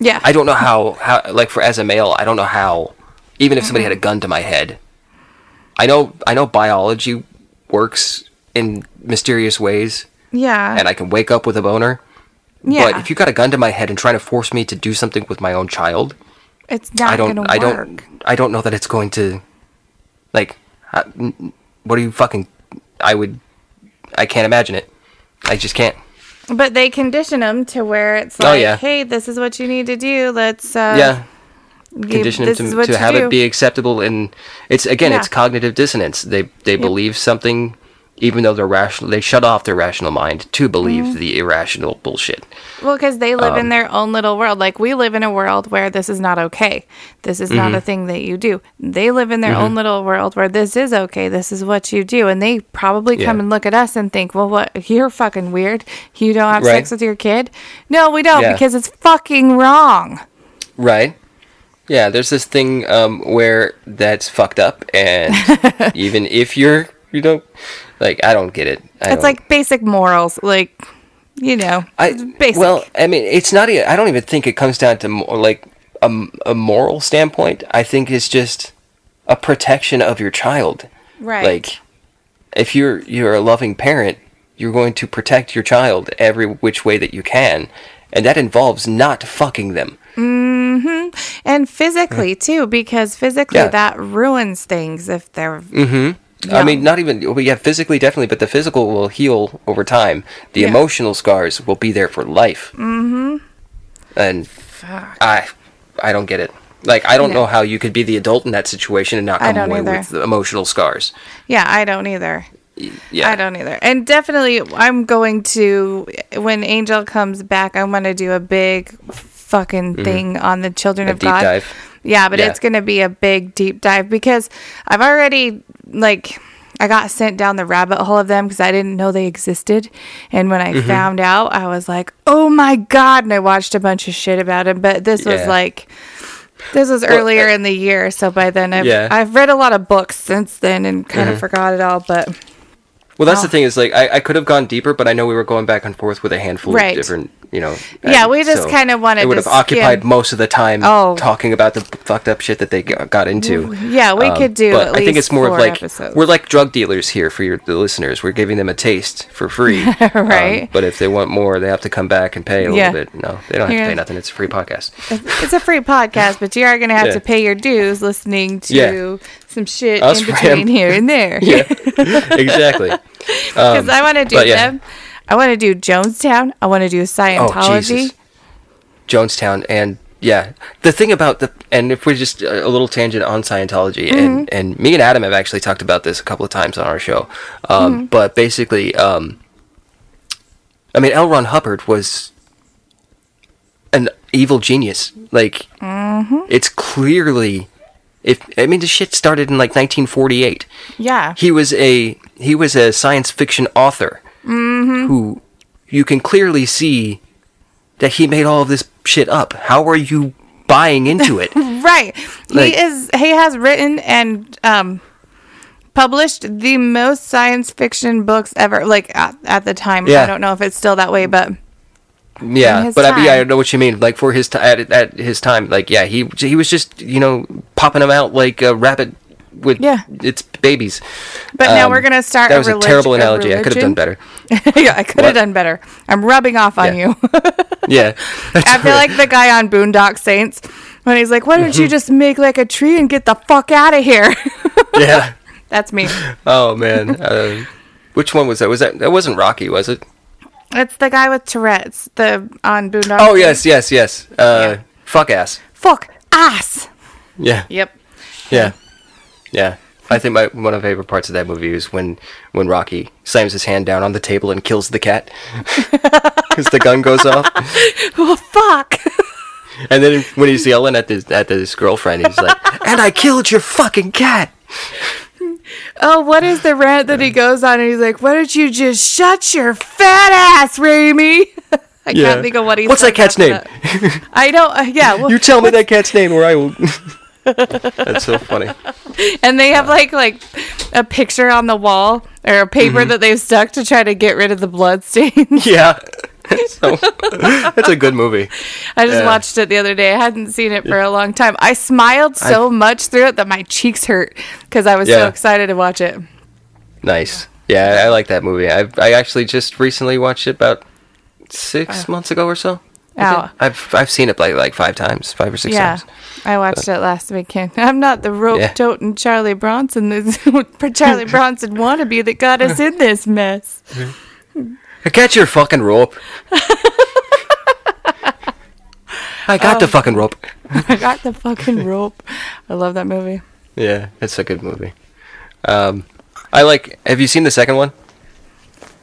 Yeah. I don't know how how like for as a male, I don't know how even if somebody had a gun to my head. I know I know biology works in mysterious ways yeah. and I can wake up with a boner. yeah. But if you got a gun to my head and trying to force me to do something with my own child, it's not I don't going to I don't I don't know that it's going to like what are you fucking I would I can't imagine it. I just can't. But they condition them to where it's Oh, like, yeah. hey, this is what you need to do. Let's uh, yeah. Condition them to, to have do. it be acceptable and it's again Yeah. it's cognitive dissonance they they believe something even though they're rational they shut off their rational mind to believe Mm-hmm. the irrational bullshit Well, because they live Um, in their own little world. Like we live in a world where this is not okay. This is Mm-hmm. not a thing that you do. They live in their own little world where this is okay. This is what you do. And they probably come Yeah. and look at us and think, well, what? You're fucking weird. You don't have Right. sex with your kid? No, we don't Yeah. because it's fucking wrong. right yeah there's this thing um where that's fucked up and even if you're you know like i don't get it I It's like basic morals. Like, you know, I basic. well, I mean, it's not. e- I don't even think it comes down to more like a, a moral standpoint. I think it's just a protection of your child. right. Like, if you're you're a loving parent, you're going to protect your child every which way that you can, and that involves not fucking them. And physically too, because physically Yeah. that ruins things if they're I mean, not even well, yeah, physically definitely, but the physical will heal over time. The Yeah. emotional scars will be there for life. Mm-hmm. And I, I don't get it. Like, I don't No. know how you could be the adult in that situation and not come away either. with the emotional scars. yeah, I don't either. Yeah, I don't either. And definitely, I'm going to, when Angel comes back, I want to do a big fucking thing on the children Mm-hmm. A of God. dive. Yeah, but Yeah. it's going to be a big deep dive because I've already, like, I got sent down the rabbit hole of them because I didn't know they existed. And when I Mm-hmm. found out, I was like, oh my God. And I watched a bunch of shit about them. But this was like, this was earlier uh, in the year. So by then, I've, Yeah. I've read a lot of books since then and kind Mm-hmm. of forgot it all. But Well, that's the Oh. thing is like I, I could have gone deeper, but I know we were going back and forth with a handful Right. of different, you know. Yeah, we just kinda wanted It would have occupied most of the time Oh. talking about the fucked up shit that they got into. Yeah, we could do Um, but I think it's more of like episodes. we're like drug dealers here for your the listeners. We're giving them a taste for free, Um, Right. but if they want more, they have to come back and pay a Yeah. little bit. No, they don't have to pay nothing. It's a free podcast. it's a free podcast, but you are going to have Yeah. to pay your dues listening to Yeah. Some shit Us in between here and there. Yeah, exactly. Because I want to do yeah. them. I want to do Jonestown. I want to do Scientology. Oh, Jesus. Jonestown and yeah the thing about the and if we're just a a little tangent on scientology Mm-hmm. and and me and adam have actually talked about this a couple of times on our show um Mm-hmm. but basically um i mean l ron hubbard was an evil genius like Mm-hmm. it's clearly if i mean the shit started in like 1948 yeah. he was a he was a science fiction author who you can clearly see that he made all of this shit up. How are you buying into it? Right. Like- he is. He has written and um, published the most science fiction books ever. Like at, at the time, I don't know if it's still that way, but yeah, but I, yeah, I know what you mean. Like for his t- at, at his time, like yeah, he he was just you know popping them out like a rabbit with Yeah. its babies. but now Um, we're gonna start. That was a relig- terrible analogy. I could have done better. yeah, I could have done better. I'm rubbing off on Yeah. you. Yeah, I feel like the guy on Boondock Saints when he's like, "Why don't Mm-hmm. you just make like a tree and get the fuck out of here?" yeah. That's me. Oh man, uh, which one was that? Was that that wasn't Rocky? Was it? It's the guy with Tourette's. The on Boondock. Oh yes, yes, yes. Uh, Yeah. Fuck ass. Fuck ass. Yeah. Yep. Yeah. Yeah. I think my one of my favorite parts of that movie is when when Rocky slams his hand down on the table and kills the cat because the gun goes off, oh fuck. and then when he's yelling at this at his girlfriend, he's like, "And I killed your fucking cat." Oh, what is the rant that he goes on? And he's like, "Why don't you just shut your fat ass, Ramy?" I Yeah. can't think of what he. What's that cat's name? that. I don't. Uh, yeah. Well, You tell me that cat's name, or I will. That's so funny. and they have like like a picture on the wall or a paper Mm-hmm. that they've stuck to try to get rid of the blood stains. Yeah. so that's a good movie. I just Yeah. watched it the other day. I hadn't seen it for a long time. I smiled so much through it that my cheeks hurt because I was so excited to watch it. Nice. Yeah, I like that movie. I I actually just recently watched it about six months ago or so. I Ow. I've I've seen it like like five times, five or six Yeah, times. I watched it last weekend. I'm not the rope Yeah. toting Charlie Bronson, this Charlie Bronson wannabe that got us in this mess. Get your fucking rope. I got the fucking rope. I got the fucking rope. I love that movie. Yeah, it's a good movie. Um, I like. Have you seen the second one?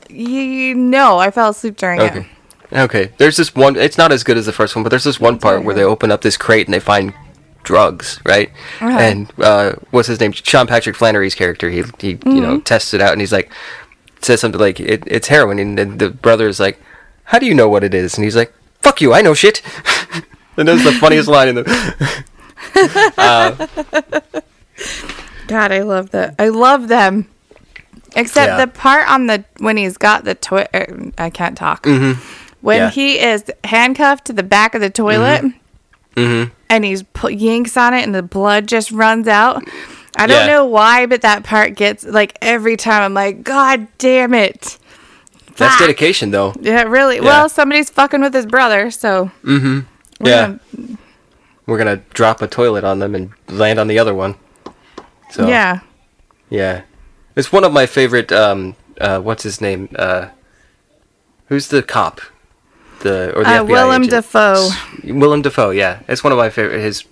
You know, I fell asleep during Okay. it. Okay. There's this one. It's not as good as the first one, but there's this one part where they open up this crate and they find drugs, right? Uh-huh. And uh, what's his name? Sean Patrick Flanery's character. He he you Mm-hmm. know tests it out and he's like says something like it, it's heroin, and then the brother is like, "How do you know what it is?" And he's like, "Fuck you, I know shit." and that's the funniest line in the. God, I love that. I love them. Except Yeah. the part on the when he's got the toilet. I can't talk. When Mm-hmm. Yeah. he is handcuffed to the back of the toilet, Mm-hmm. and he's pu- yanks on it, and the blood just runs out. I don't Yeah. know why, but that part gets like every time. I'm like, God damn it! That's dedication, though. Yeah, really. Well, somebody's fucking with his brother, so we're Yeah. gonna- We're gonna drop a toilet on them and land on the other one. So yeah. Yeah, it's one of my favorite. Um, uh, what's his name? Uh, who's the cop? The or the Uh, FBI Willem agent? Dafoe. Willem Dafoe. Yeah, it's one of my favorite. His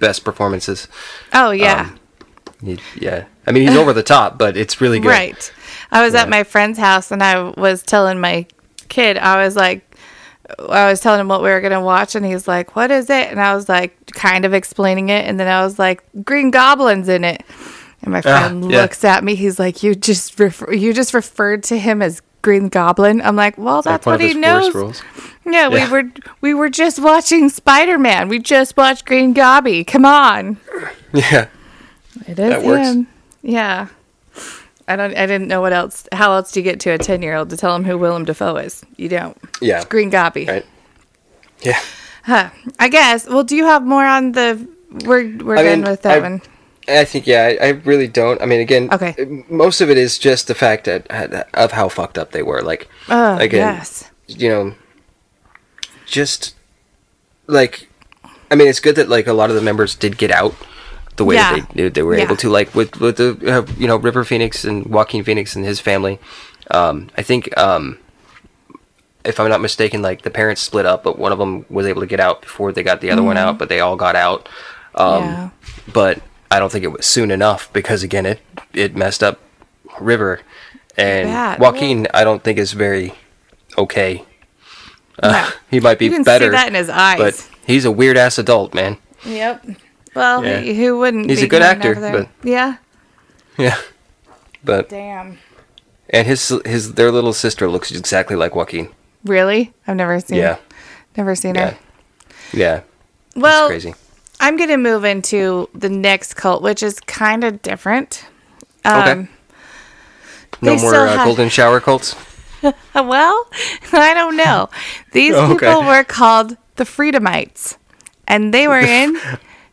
best performances. Oh yeah. Um, He, yeah, I mean he's over the top, but it's really good. Right. I was at my friend's house and I was telling my kid, I was like, I was telling him what we were going to watch, and he's like, What is it? And I was like, kind of explaining it. And then I was like, Green Goblin's in it. And my friend Ah, yeah. looks at me. He's like, You just refer- you just referred to him as Green Goblin. I'm like, Well, that's what he knows. roles. Yeah, we were we were just watching Spider Man. We just watched Green Gobby. Come on. Yeah, It is That works. him. Yeah. I don't. I didn't know what else. How else do you get to a ten year old to tell him who Willem Dafoe is? You don't. yeah, It's Green Goppy. right. Yeah, Huh. I guess. Well, do you have more on the? We're we're I done mean, with that I- one. I think yeah, I, I really don't. I mean, again, Okay. most of it is just the fact that of how fucked up they were. Like, Oh again, yes. you know, just like, I mean, it's good that like a lot of the members did get out the way Yeah. that they they were Yeah. able to. Like with with the uh, you know River Phoenix and Joaquin Phoenix and his family. Um, I think um, if I'm not mistaken, like the parents split up, but one of them was able to get out before they got the other one out, but they all got out. Um, Mm-hmm. yeah. But I don't think it was soon enough because again, it it messed up River and Bad. Joaquin. I don't think is very okay. Uh, No. he might be You can better, see that in his eyes. but he's a weird ass adult, man. Yep. Well, Yeah. who wouldn't? He's be a good actor, but- yeah. Yeah, but Damn. and his his their little sister looks exactly like Joaquin. Really? I've never seen. Yeah, Never seen yeah, her. yeah. Well, it's crazy. I'm gonna move into the next cult, which is kind of different. Um, Okay. No more uh, have- golden shower cults. Well, I don't know. These Oh, people were called the Freedomites, and they were in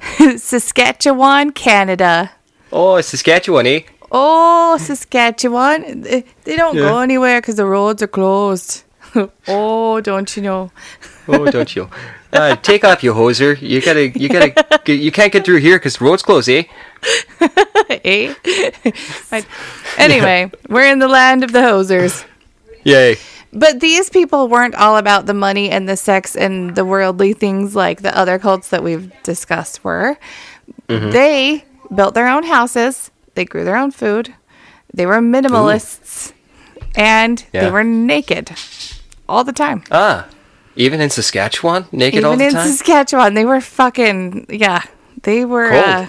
Saskatchewan, Canada. Oh, Saskatchewan, eh? Oh, Saskatchewan. They don't go anywhere because the roads are closed. oh, don't you know? Oh, don't you? Uh, take off your hoser. You gotta, you gotta, you can't get through here because the road's closed, eh? eh? Anyway, we're in the land of the hosers. Yay. But these people weren't all about the money and the sex and the worldly things like the other cults that we've discussed were. Mm-hmm. They built their own houses. They They grew their own food. They were minimalists, and Yeah. they were naked all the time. Ah, even in Saskatchewan, naked all the time? Even in. Saskatchewan, they were fucking yeah. They were uh,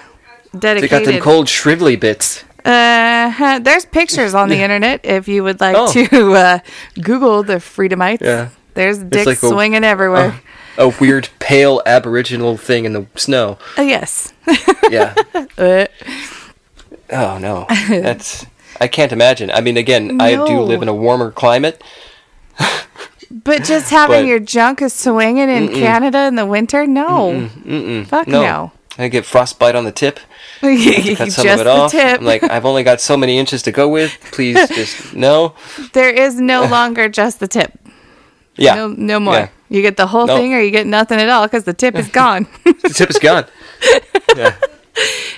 They dedicated. got them cold shrivelly bits. Uh, there's pictures on the internet if you would like Oh. to uh, Google the Freedomites. Yeah. There's dicks like a- swinging everywhere. A weird pale aboriginal thing in the snow. Oh, yes. Yeah. Uh, oh no, that's I can't imagine. I mean, again, I do live in a warmer climate. but just having But- your junk is swinging in Canada in the winter? No. Fuck No, no. I get frostbite on the tip. just Cut some of it off. tip. I'm like, I've only got so many inches to go with. Please, just no. there is no longer just the tip. Yeah, No, no more. Yeah. You get the whole No. thing or you get nothing at all because the tip is gone. The tip is gone. Yeah.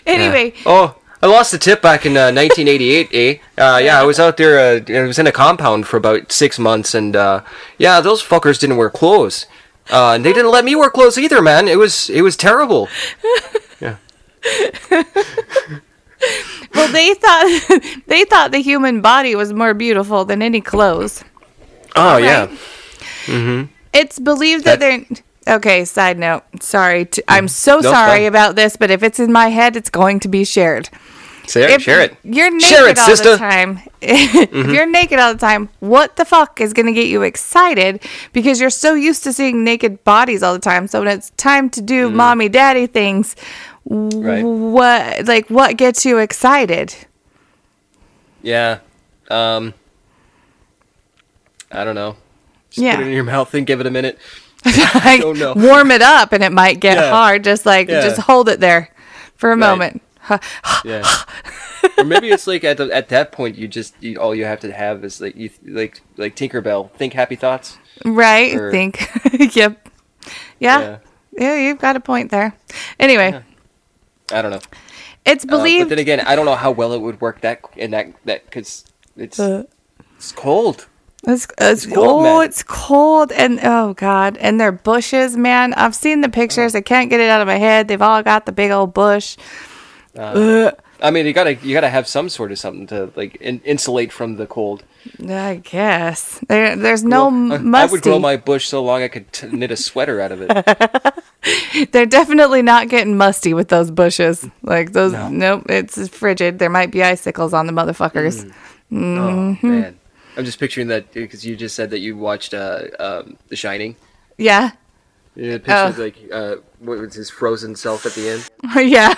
anyway, Oh, I lost the tip back in uh, 1988. Eh? Uh, yeah, I was out there. Uh, I was in a compound for about six months, and uh, yeah, those fuckers didn't wear clothes, uh, and they didn't let me wear clothes either. Man, it was it was terrible. Well, they thought they thought the human body was more beautiful than any clothes. Oh yeah. It's believed that, That- they're okay. Side note, sorry, to, I'm so Mm. No, sorry about this, but if it's in my head, it's going to be shared. Share, If share it. You're naked Share it, all sister. Mm-hmm. the time. if you're naked all the time, what the fuck is going to get you excited? Because you're so used to seeing naked bodies all the time. So when it's time to do Mm. mommy daddy things, Right. what like what gets you excited? Yeah. Um. I don't know. Just Yeah. Put it in your mouth and give it a minute. like, don't know. warm it up and it might get Yeah. hard. Just like Yeah. just hold it there for a moment. Yeah. or maybe it's like at the, at that point you just you, all you have to have is like you like like Tinkerbell think happy thoughts. Right? Or- Think. yep. Yeah. Yeah. yeah. you've got a point there. Anyway, I don't know. it's Uh, but then again, I don't know how well it would work that in that that because it's Uh, it's cold. It's, it's, cold, oh, man. it's cold and oh god, and their bushes, man. I've seen the pictures. I can't get it out of my head. They've all got the big old bush. Ugh. I mean, you gotta you gotta have some sort of something to like in, insulate from the cold. I guess there, there's no Well, I- I would grow my bush so long I could t- knit a sweater out of it. They're definitely not getting musty with those bushes. Like those, No. nope. It's frigid. There might be icicles on the motherfuckers. Oh man, I'm just picturing that because you just said that you watched uh, um, The Shining. Yeah, Yeah, picture Oh. like uh, what was his frozen self at the end? yeah.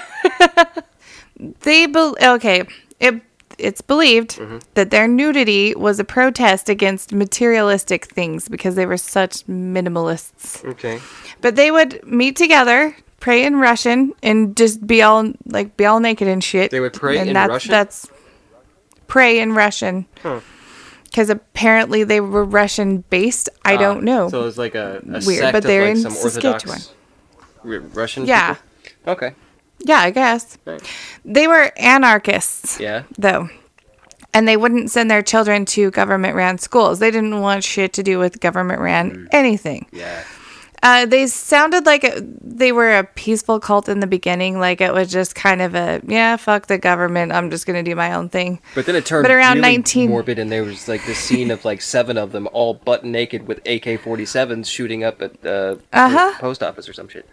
They bel okay. It it's believed Mm-hmm. that their nudity was a protest against materialistic things because they were such minimalists. Okay. But they would meet together, pray in Russian, and just be all like be all naked and shit. They would pray and in that's, Russian? That's pray in Russian. Huh. Because apparently they were Russian based. I don't know. Ah, So it was like a, a Weird, sect but they're like in some Saskatchewan. Orthodox Russian. Yeah. people? Okay. Yeah, I guess. They were anarchists. Yeah. though. And they wouldn't send their children to government ran schools. They didn't want shit to do with government ran Mm. anything. Yeah. Uh, they sounded like a, they were a peaceful cult in the beginning. Like it was just kind of a, yeah, fuck the government. I'm just going to do my own thing. But then it turned But around really 19 morbid, and there was like this scene of like seven of them all butt naked with AK-47s shooting up at the Uh-huh. post office or some shit.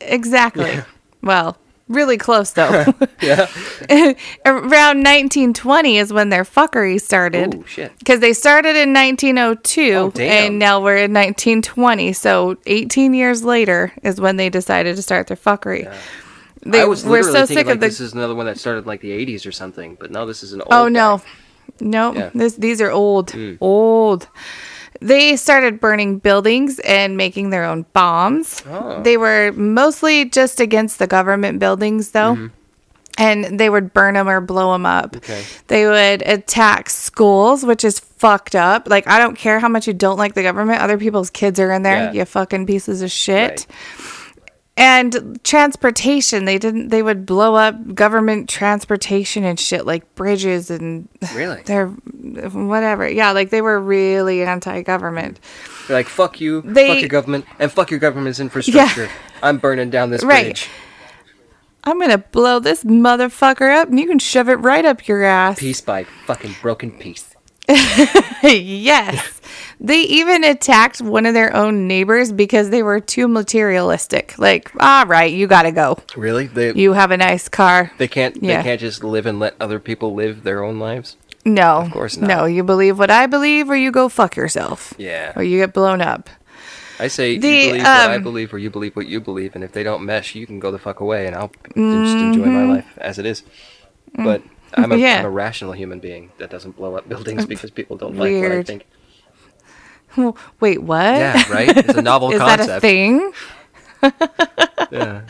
Exactly. Well, really close though. Yeah. Around 1920 is when their fuckery started. Oh shit. Because they started in 1902 Oh, and now we're in 1920. So 18 years later is when they decided to start their fuckery. They I was were literally so thinking sick like of the. this is another one that started like the 80s or something, but no, this is an old. oh no, guy. no, Yeah. this these are old, Mm. old. They started burning buildings and making their own bombs. Oh. They were mostly just against the government buildings, though. Mm-hmm. And they would burn them or blow them up. Okay. They would attack schools, which is fucked up. Like, I don't care how much you don't like the government. Other people's kids are in there. Yeah. You fucking pieces of shit. Right. And transportation, they didn't. They would blow up government transportation and shit like bridges and Really? they're whatever. Yeah, like they were really anti-government. They're like fuck you, They- fuck your government, and fuck your government's infrastructure. I'm burning down this Right. bridge. I'm gonna blow this motherfucker up, and you can shove it right up your ass. Piece by fucking broken piece. yes. They even attacked one of their own neighbors because they were too materialistic. Like, all right, you gotta go. Really? They You have a nice car. they can't Yeah. they can't just live and let other people live their own lives. No. Of course not. No, you believe what I believe, or you go fuck yourself. Yeah. Or you get blown up. I say The, you believe what I um, believe, or you believe what you believe, and if they don't mesh, you can go the fuck away, and I'll just enjoy my life as it is. But I'm a, Mm-hmm. Yeah. am a rational human being that doesn't blow up buildings because people don't like what I Weird. think. Wait, what? Yeah, right. It's a novel Is concept. that a thing? Yeah.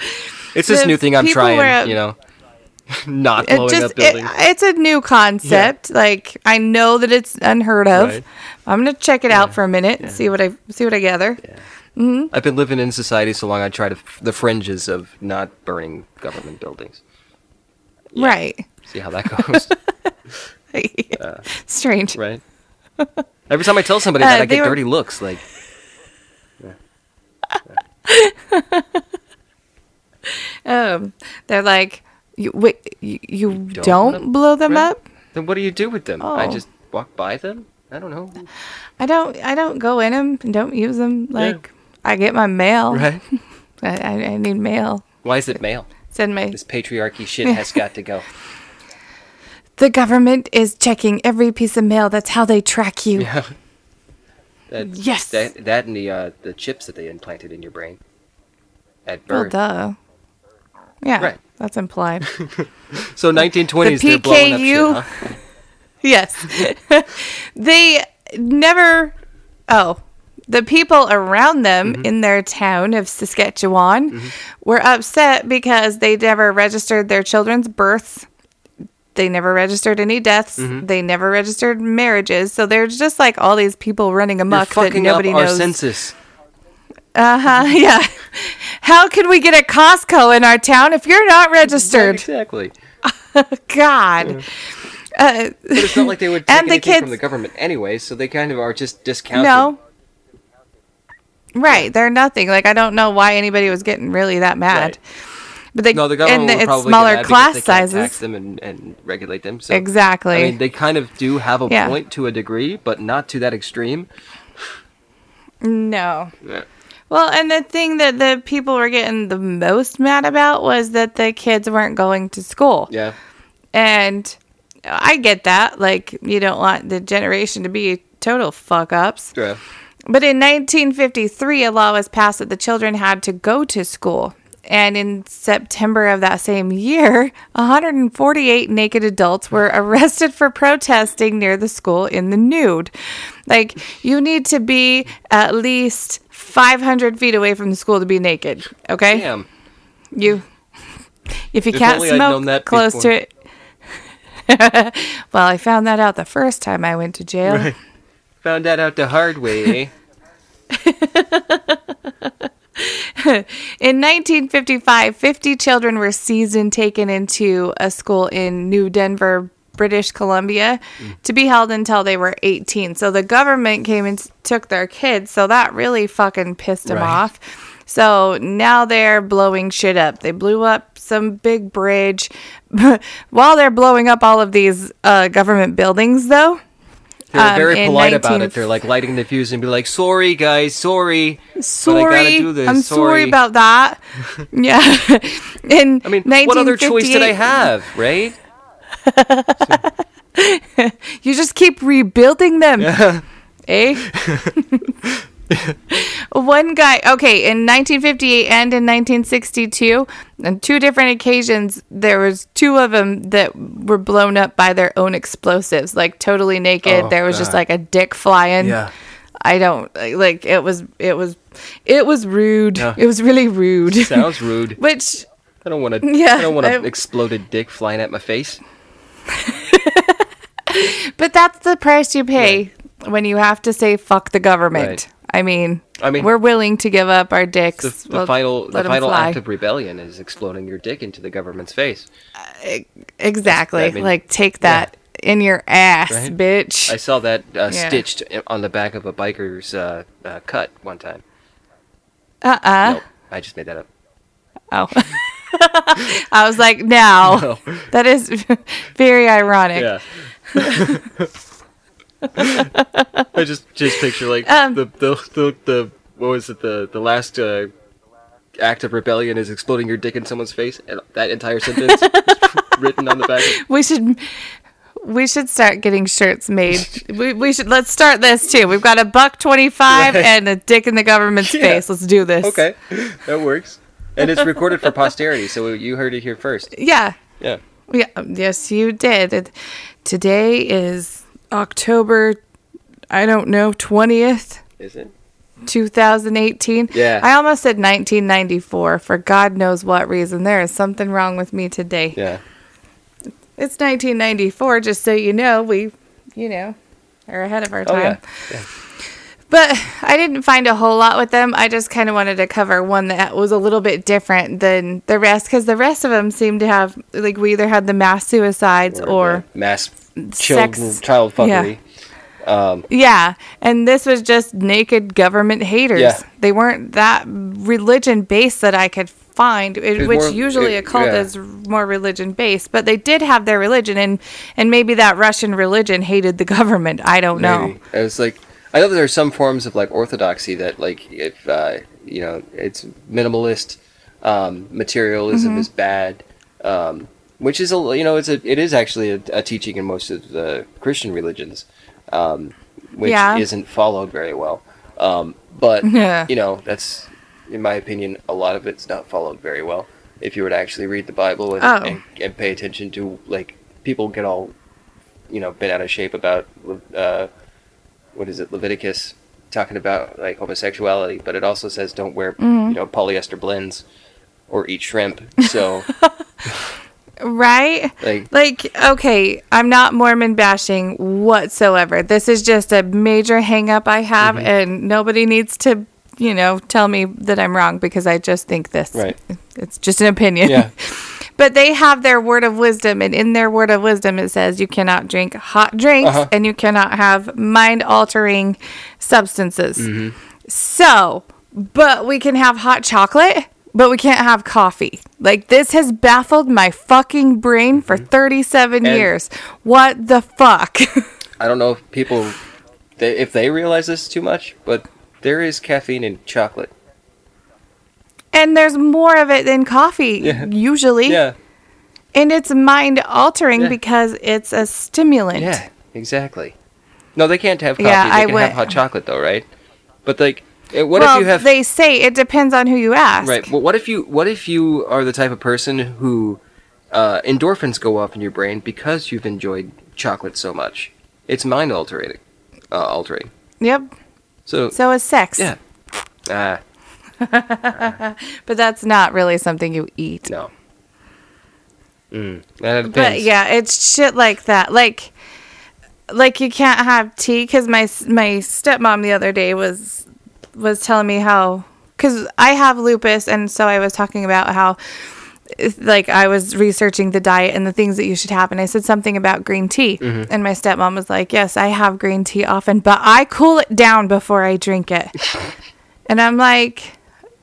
It's this new thing I'm trying. were- you know, not It blowing just up it, buildings. it's a new concept. Like I know that it's unheard of. Right. I'm gonna check it out for a minute and see what I see what I gather. I've been living in society so long. I try to f- the fringes of not burning government buildings. Right. See how that goes. Strange. right. Every time I tell somebody Uh, that, I get were- dirty looks. Like, Um, they're like, you wait, you, you don't don't, blow them right? up. then what do you do with them? I Oh. just walk by them. I don't know. I don't. I don't go in them and don't use them. Like I get my mail. Right? I, I, I need mail. Why is it male? Send my. This patriarchy shit has got to go. The government is checking every piece of mail. That's how they track you. Yeah. That, Yes. That, that and the uh, the chips that they implanted in your brain at Well, birth. duh. Yeah, Right. that's implied. so 1920s, The they're blowing up shit, PKU huh? yes. they never. Oh, the people around them Mm-hmm. in their town of Saskatchewan were upset because they never registered their children's births. They never registered any deaths. Mm-hmm. They never registered marriages. So there's just like all these people running amok that nobody knows. census. Uh huh. Yeah. How can we get a Costco in our town if you're not registered? Exactly. God. Uh, But it's not like they would take And the anything from the government anyway, so they kind of are just discounted. no. Right. They're nothing. Like I don't know why anybody was getting really that mad. Right. But they No, the government and it's probably smaller class can't tax sizes. them and, and regulate them. So Exactly. I mean, they kind of do have a Yeah. point to a degree, but not to that extreme. No. Yeah. Well, and the thing that the people were getting the most mad about was that the kids weren't going to school. Yeah. And I get that. Like, you don't want the generation to be total fuck ups. Yeah. But in 1953, a law was passed that the children had to go to school. And in September of that same year, 148 naked adults were arrested for protesting near the school in the nude. Like, you need to be at least 500 feet away from the school to be naked, okay? Damn. You, if you If can't only I'd known smoke close before. to it. well, I found that out the first time I went to jail. Right. Found that out the hard way, eh? In 1955, 50 children were seized and taken into a school in New Denver, British Columbia, to be held until they were 18. So the government came and took their kids. So that really fucking pissed them Right. off. So now they're blowing shit up. They blew up some big bridge. While they're blowing up all of these uh, government buildings, though, They're Um, very polite about it. They're like lighting the fuse and be like, "Sorry, guys, sorry." sorry, But I gotta do this. I'm sorry sorry about that. yeah. In I mean, what other choice did I have, right? You just keep rebuilding them. Eh? One guy, okay, in 1958 and in 1962, on two different occasions, there was two of them that were blown up by their own explosives, like totally naked. Oh, there was just like a dick flying. Yeah. I don't like it was it was it was rude. Yeah. It was really rude. Sounds rude. Which I don't want to. Yeah, I don't want an exploded dick flying at my face. But that's the price you pay when you have to say fuck the government. Right. I mean, I mean- we're willing to give up our dicks. The, the Well, final, the final act of rebellion is exploding your dick into the government's face. exactly. I mean, like take that in your ass, Right. bitch. I saw that uh, Yeah. stitched on the back of a biker's uh, uh, cut one time. uh uh Nope, I just made that up. Oh. I was like, now No. that is very ironic. Yeah. I just just picture like Um, the, the the the what was it the the last uh, act of rebellion is exploding your dick in someone's face and that entire sentence written on the back. We should we should start getting shirts made. we, we should let's start this too. We've got a buck twenty five Right. and a dick in the government's Yeah. face. Let's do this. Okay, that works. And it's recorded for posterity, so you heard it here first. Yeah. Yeah. Yeah. Yes, you did. It- Today is October. I don't know twentieth. Is it? 2018. Yeah. I almost said 1994 for God knows what reason. There is something wrong with me today. Yeah. It's 1994, just so you know. We, you know, are ahead of our Oh time. yeah. yeah. But I didn't find a whole lot with them. I just kind of wanted to cover one that was a little bit different than the rest because the rest of them seemed to have, like, we either had the mass suicides or, the mass children, sex- child yeah. fuckery. Um, yeah. And this was just naked government haters. Yeah. They weren't that religion based that I could find, it, which more- usually it- a cult yeah. is more religion based. But they did have their religion, and, and maybe that Russian religion hated the government. I don't know. Maybe. It was like I know that there are some forms of like orthodoxy that like if uh, you know it's minimalist um, materialism Mm-hmm. is bad, um, which is a you know it's a it is actually a, a teaching in most of the Christian religions, um, which Yeah. isn't followed very well. Um, but Yeah. you know that's in my opinion a lot of it's not followed very well. If you were to actually read the Bible and, Oh. and, and pay attention to like people get all you know bent out of shape about uh, what is it Leviticus talking about like homosexuality, but it also says don't wear Mm-hmm. you know polyester blends or eat shrimp. So Right? like Like, okay, I'm not Mormon bashing whatsoever. This is just a major hang up I have, Mm-hmm. and nobody needs to, you know, tell me that I'm wrong because I just think this. Right. It's just an opinion. Yeah. but they have their word of wisdom, and in their word of wisdom, it says you cannot drink hot drinks Uh-huh. and you cannot have mind altering substances. Mm-hmm. So, but we can have hot chocolate, but we can't have coffee. Like this has baffled my fucking brain for 37 Mm-hmm. And- years. What the fuck? I don't know if people they, if they realize this too much, but there is caffeine in chocolate. and there's more of it than coffee Yeah. usually. Yeah, And it's mind altering Yeah. because it's a stimulant. yeah, exactly. No, they can't have coffee. Yeah, they I can went- have hot chocolate though, right? But like, what well, if you have they say it depends on who you ask. Right. Well, what if you what if you are the type of person who uh, endorphins go off in your brain because you've enjoyed chocolate so much? It's mind altering. Uh, altering. Yep. So, So is sex. yeah. Ah, But that's not really something you eat. no. Mm. But yeah, it's shit like that. Like, like you can't have tea because my my stepmom the other day was was telling me how because I have lupus and so I was talking about how like I was researching the diet and the things that you should have and I said something about green tea Mm-hmm. and my stepmom was like, "Yes, I have green tea often, but I cool it down before I drink it." and I'm like,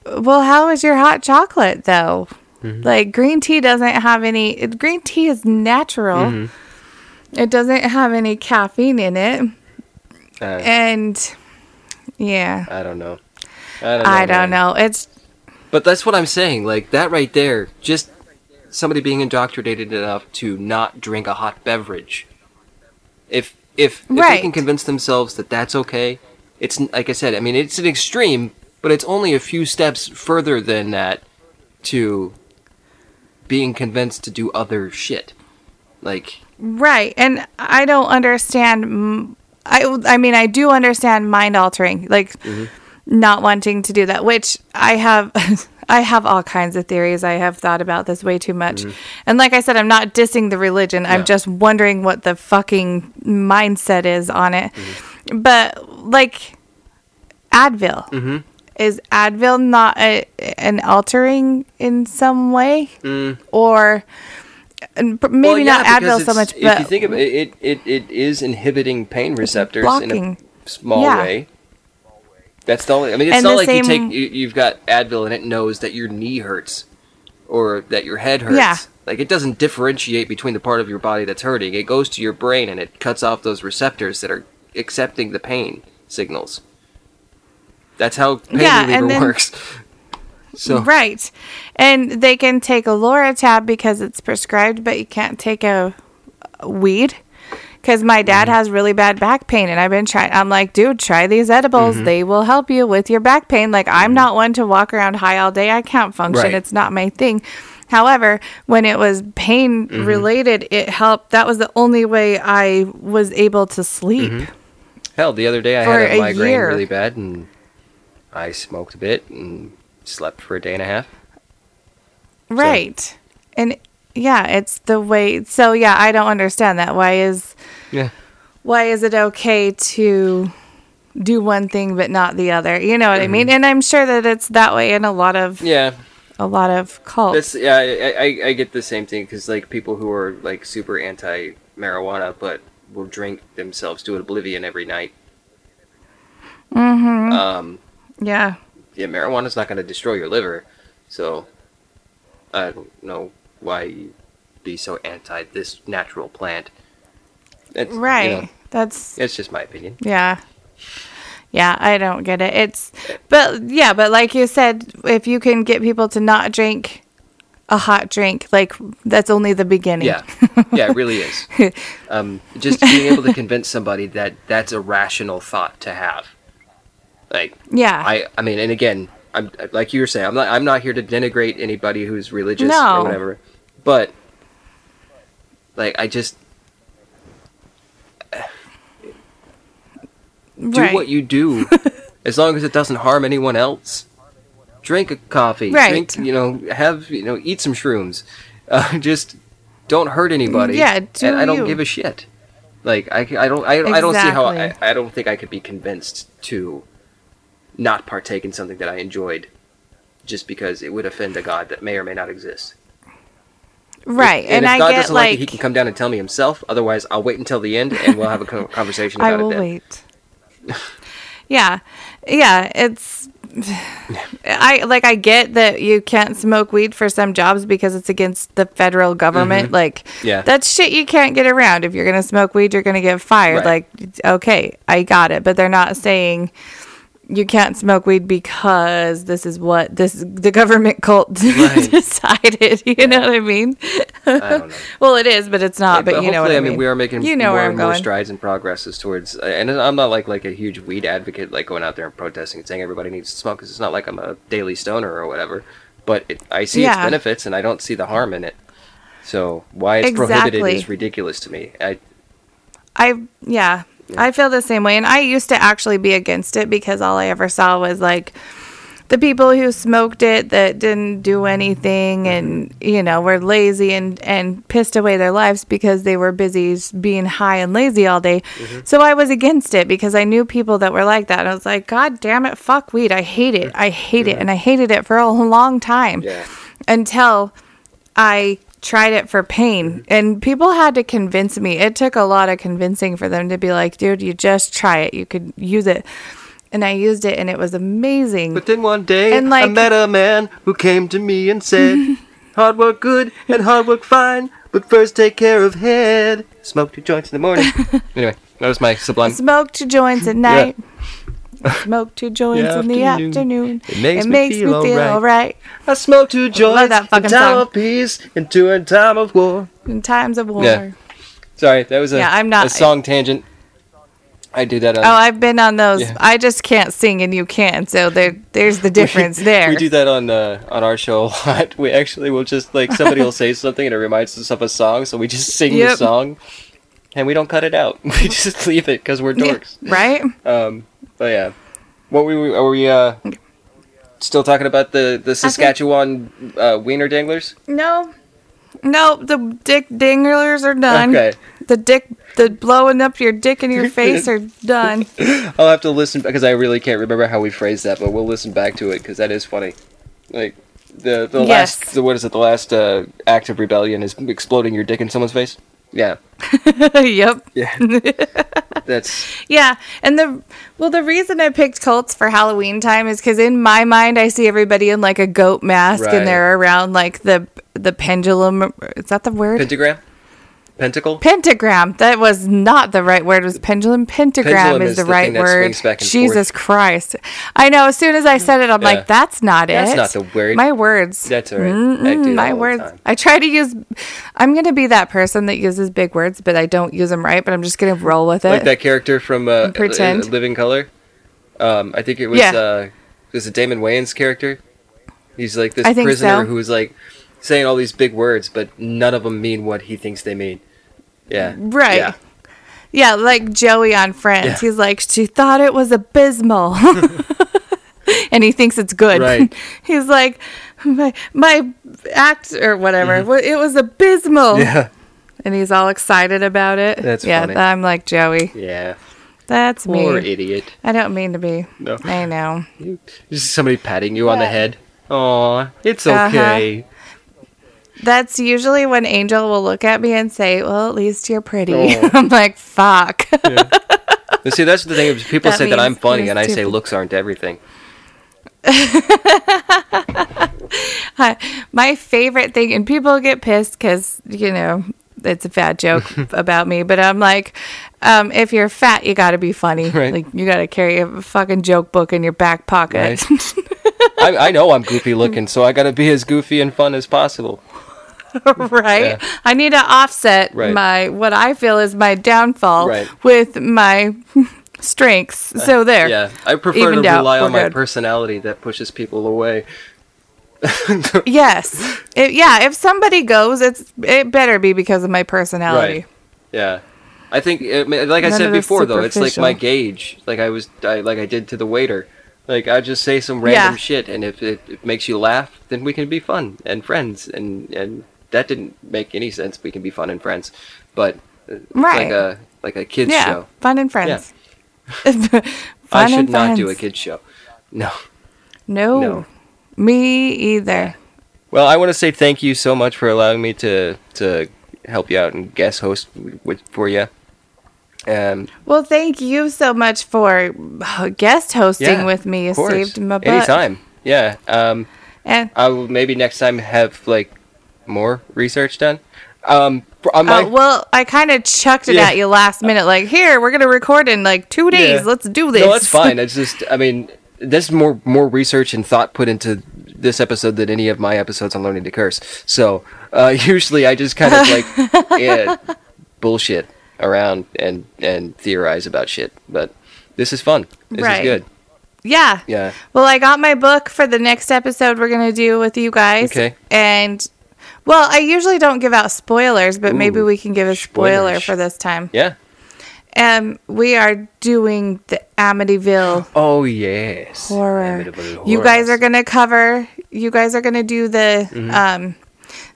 "Well, how is your hot chocolate though?" Mm-hmm. Like green tea doesn't have any. Green tea is natural. Mm-hmm. It doesn't have any caffeine in it, Uh, and yeah, I don't know. I don't know. I don't know. It's But that's what I'm saying. Like that right there, just somebody being indoctrinated enough to not drink a hot beverage. If if, if they can convince themselves that that's okay, it's like I said. I mean, it's an extreme, but it's only a few steps further than that to being convinced to do other shit. Like right, and I don't understand. I I mean, I do understand mind altering, like not wanting to do that. Which I have. I have all kinds of theories. I have thought about this way too much. And like I said, I'm not dissing the religion. I'm just wondering what the fucking mindset is on it. But like Advil. Mhm. Is Advil not a, an altering in some way? Mm. Or maybe well, yeah, not Advil so much, but If you think of it, it, it, it is inhibiting pain receptors in a small Yeah. way. That's the only. I mean, it's And not like you take you, you've got Advil and it knows that your knee hurts, or that your head hurts. Yeah. Like it doesn't differentiate between the part of your body that's hurting. It goes to your brain and it cuts off those receptors that are accepting the pain signals. That's how pain Yeah, reliever works. So Right. And they can take a Loratab because it's prescribed, but you can't take a, a weed. Because my dad mm-hmm. has really bad back pain, and I've been trying. I'm like, dude, try these edibles. Mm-hmm. They will help you with your back pain. Like, I'm mm-hmm. not one to walk around high all day. I can't function. Right. It's not my thing. However, when it was pain related, it helped. That was the only way I was able to sleep. hell, the other day I had a a migraine year. really bad and I smoked a bit and slept for a day and a half. Right. And yeah, it's the way. So yeah, I don't understand that. Why is Yeah. why is it okay to do one thing but not the other? You know what I mean? And I'm sure that it's that way in a lot of Yeah, a lot of cults. That's yeah, I, I, I get the same thing because like people who are like super anti marijuana but will drink themselves to oblivion every night. Mm-hmm. Um, yeah. Yeah, marijuana's not going to destroy your liver, so I don't know why you be so anti this natural plant. It's, you Right. know, That's it's just my opinion. yeah. Yeah, I don't get it. It's but yeah, but like you said, if you can get people to not drink a hot drink, like that's only the beginning. Yeah, yeah, it really is. Um, just being able to convince somebody that that's a rational thought to have, like Yeah. I, I mean, and again, I'm like you were saying, I'm not, I'm not here to denigrate anybody who's religious No. or whatever, but like I just do right. what you do, as long as it doesn't harm anyone else. Drink a coffee, Right. drink, you know, have you know, eat some shrooms, uh, just don't hurt anybody. Yeah, do and I don't you. give a shit. Like I, I don't, I, I don't see how I, I don't think I could be convinced to not partake in something that I enjoyed just because it would offend a god that may or may not exist. right. And, And, if I God get doesn't like, like it, he can come down and tell me himself. Otherwise, I'll wait until the end and we'll have a co- conversation I about will it then. wait. yeah. Yeah, it's I like I get that you can't smoke weed for some jobs because it's against the federal government. Like Mm-hmm. Yeah. that's shit you can't get around. If you're going to smoke weed, you're going to get fired. Right. Like okay, I got it, but they're not saying you can't smoke weed because this is what this the government cult Right. decided. You know what I mean? I don't know. well, it is, but it's not. But, you know what I mean. we are making you know more and more going. strides and progresses towards. Uh, and I'm not like like a huge weed advocate, like going out there and protesting and saying everybody needs to smoke. Because it's not like I'm a daily stoner or whatever. But it, I see its benefits, and I don't see the harm in it. So why it's prohibited is ridiculous to me. I I yeah, I feel the same way, and I used to actually be against it because all I ever saw was like the people who smoked it that didn't do anything mm-hmm. and you know were lazy and and pissed away their lives because they were busy being high and lazy all day. Mm-hmm. So I was against it because I knew people that were like that. And I was like, God damn it, fuck weed. I hate it. I hate it, and I hated it for a long time Yeah. until I tried it for pain. And people had to convince me. It took a lot of convincing for them to be like, dude, you just try it. You could use it. And I used it and it was amazing. But then one day And, I met a man who came to me and said, "Hard work good and hard work fine, but first take care of head." Smoke two joints in the morning. anyway, that was my sublime. Smoke two joints at night. Smoke two joints in the Afternoon. afternoon. It makes me feel alright. all right. I smoke two joints that in fucking time song. of peace and two in time of war. In times of war. Yeah. Sorry, that was a, Yeah, I'm not- a song tangent. I do that on. Oh, I've been on those. Yeah. I just can't sing and you can. So there, there's the difference there. We do that on uh, on our show a lot. We actually will just like somebody will say something and it reminds us of a song, so we just sing the song, and we don't cut it out. We just leave it because we're dorks. right? Um, but yeah, what we are we uh still talking about the the Saskatchewan uh, wiener danglers? No. No, the dick dinglers are done. Okay, The dick, the blowing up your dick in your face are done. I'll have to listen because I really can't remember how we phrased that, but we'll listen back to it because that is funny. Like the the Yes. last the, what is it? The last uh, act of rebellion is exploding your dick in someone's face. Yeah. yep. Yeah. That's Yeah, and the well, the reason I picked cults for Halloween time is because in my mind I see everybody in like a goat mask Right. and they're around like the the pendulum. Is that the word? pentagram, pentacle. Pentagram. That was not the right word. It was pendulum. Pentagram Pendulum is, is the, the right word. swings back and Jesus Christ! I know. As soon as I said it, I'm Yeah. like, "That's not That's it. That's not the word. My words. That's all right. I do that my words. time. I try to use. I'm gonna be that person that uses big words, but I don't use them right. But I'm just gonna roll with it. like that character from uh, pretend. uh, Living Color. Um, I think it was Yeah. uh, was it Damon Wayans' character? He's like this prisoner so. who's like saying all these big words, but none of them mean what he thinks they mean. Yeah. Right. Yeah. Yeah, like Joey on Friends. Yeah. He's like, she thought it was abysmal. and he thinks it's good. Right. He's like, my, my act or whatever, wa- it was abysmal. Mm-hmm. Yeah. And he's all excited about it. That's yeah, funny. I'm like Joey. Yeah. That's me. Poor me. idiot. I don't mean to be. No. I know. Just somebody patting you on the head. Aw, it's Uh-huh. That's usually when Angel will look at me and say, Well, at least you're pretty. Oh. I'm like, Fuck. And see, that's the thing. People That say that I'm funny, and I say looks aren't everything. my favorite thing, and people get pissed because, you know, it's a fat joke about me, but I'm like, um, if you're fat, you got to be funny. Right. Like, you got to carry a fucking joke book in your back pocket. I, I know I'm goofy looking, so I gotta be as goofy and fun as possible. right? Yeah. I need to offset Right. my, what I feel is my downfall Right. with my strengths. Uh, so there. Yeah, I prefer to Evened out. rely on We're my good. personality that pushes people away. Yes. It, yeah. If somebody goes, it's it better be because of my personality. Right. Yeah. I think, it, like I None said before, though, it's like my gauge. Like I was, I, like I did to the waiter. Like I just say some random Yeah. shit, and if it, it makes you laugh, then we can be fun and friends. And and that didn't make any sense. We can be fun and friends, but Right. like a like a kids Yeah. show. Fun and friends. I Fun should not do a friends. kids show. No. No. No. Me either. Well, I want to say thank you so much for allowing me to to help you out and guest host with for you. Um, Well, thank you so much for guest hosting yeah, with me. You saved my butt. Anytime. Yeah. Um, And I will maybe next time have like more research done. Um, on my, oh, well, I kind of chucked it Yeah. at you last minute. Like, here, we're gonna record in like two days. Yeah. Let's do this. No, that's fine. It's just, I mean, there's more more research and thought put into this episode than any of my episodes on learning to curse. So uh, usually I just kind of like yeah, bullshit around and and theorize about shit. But this is fun. This Right. is good. yeah. Yeah. Well, I got my book for the next episode we're gonna do with you guys. Okay. And well, I usually don't give out spoilers, but maybe we can give a spoiler spoilers. for this time. Yeah. Um, we are doing the Amityville Oh yes. horror. Amityville You guys are gonna cover. You guys are gonna do the um,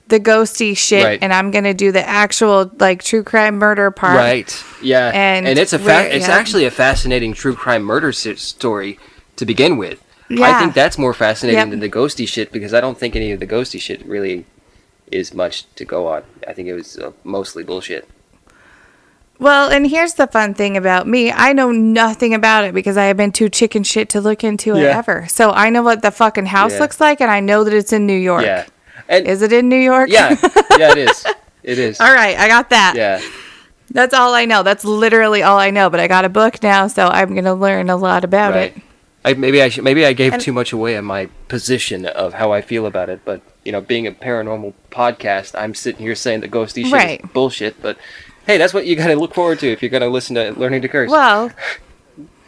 the ghosty shit, Mm-hmm. Right. and I'm gonna do the actual like true crime murder part. Right. Yeah. And And, it's a fa- it's yeah. actually a fascinating true crime murder story to begin with. Yeah. I think that's more fascinating Yep. than the ghosty shit because I don't think any of the ghosty shit really is much to go on. I think it was uh, mostly bullshit. Well, and here's the fun thing about me. I know nothing about it because I have been too chicken shit to look into it ever. So I know what the fucking house Yeah. looks like, and I know that it's in New York. Yeah. And Is it in New York? yeah, yeah, it is. It is. all right, I got that. Yeah. That's all I know. That's literally all I know. But I got a book now, so I'm gonna learn a lot about Right. it. I, maybe I should, maybe I gave And- too much away on my position of how I feel about it, but you know, being a paranormal podcast, I'm sitting here saying that ghosty shit Right. is bullshit. But hey, that's what you got to look forward to if you're going to listen to Learning to Curse. Well,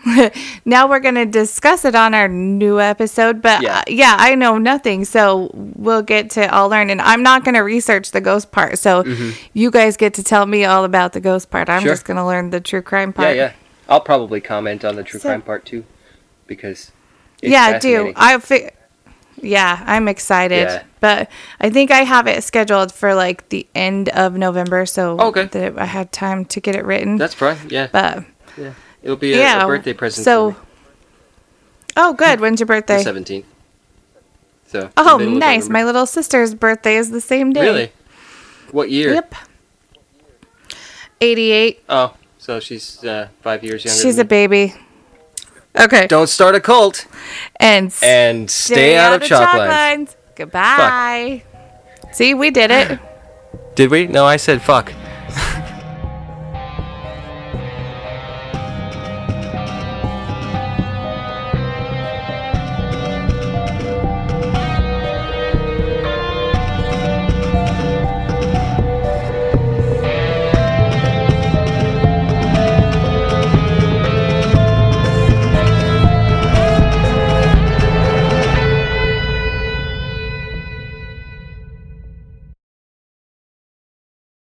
now we're going to discuss it on our new episode. But Yeah. yeah. yeah, I know nothing. So we'll get to all learn. And I'm not going to research the ghost part. So you guys get to tell me all about the ghost part. I'm Mm-hmm. Sure. just going to learn the true crime part. yeah. Yeah. I'll probably comment on the true So- crime part too, because it's yeah, do. I fi- Yeah, I'm excited. Yeah. But I think I have it scheduled for like the end of November. So Okay. that I had time to get it written. That's fine. Yeah, but yeah. It'll be a, yeah. a birthday present. So. Oh, good. When's your the birthday? seventeenth. So. Oh, nice. My little sister's birthday is the same day. Really? What year? Yep. 88. Oh, so she's uh, five years younger. She's a baby. Okay. Don't start a cult and and stay, out, of chalk lines. Goodbye. See, we did it. Did we? No, I said fuck.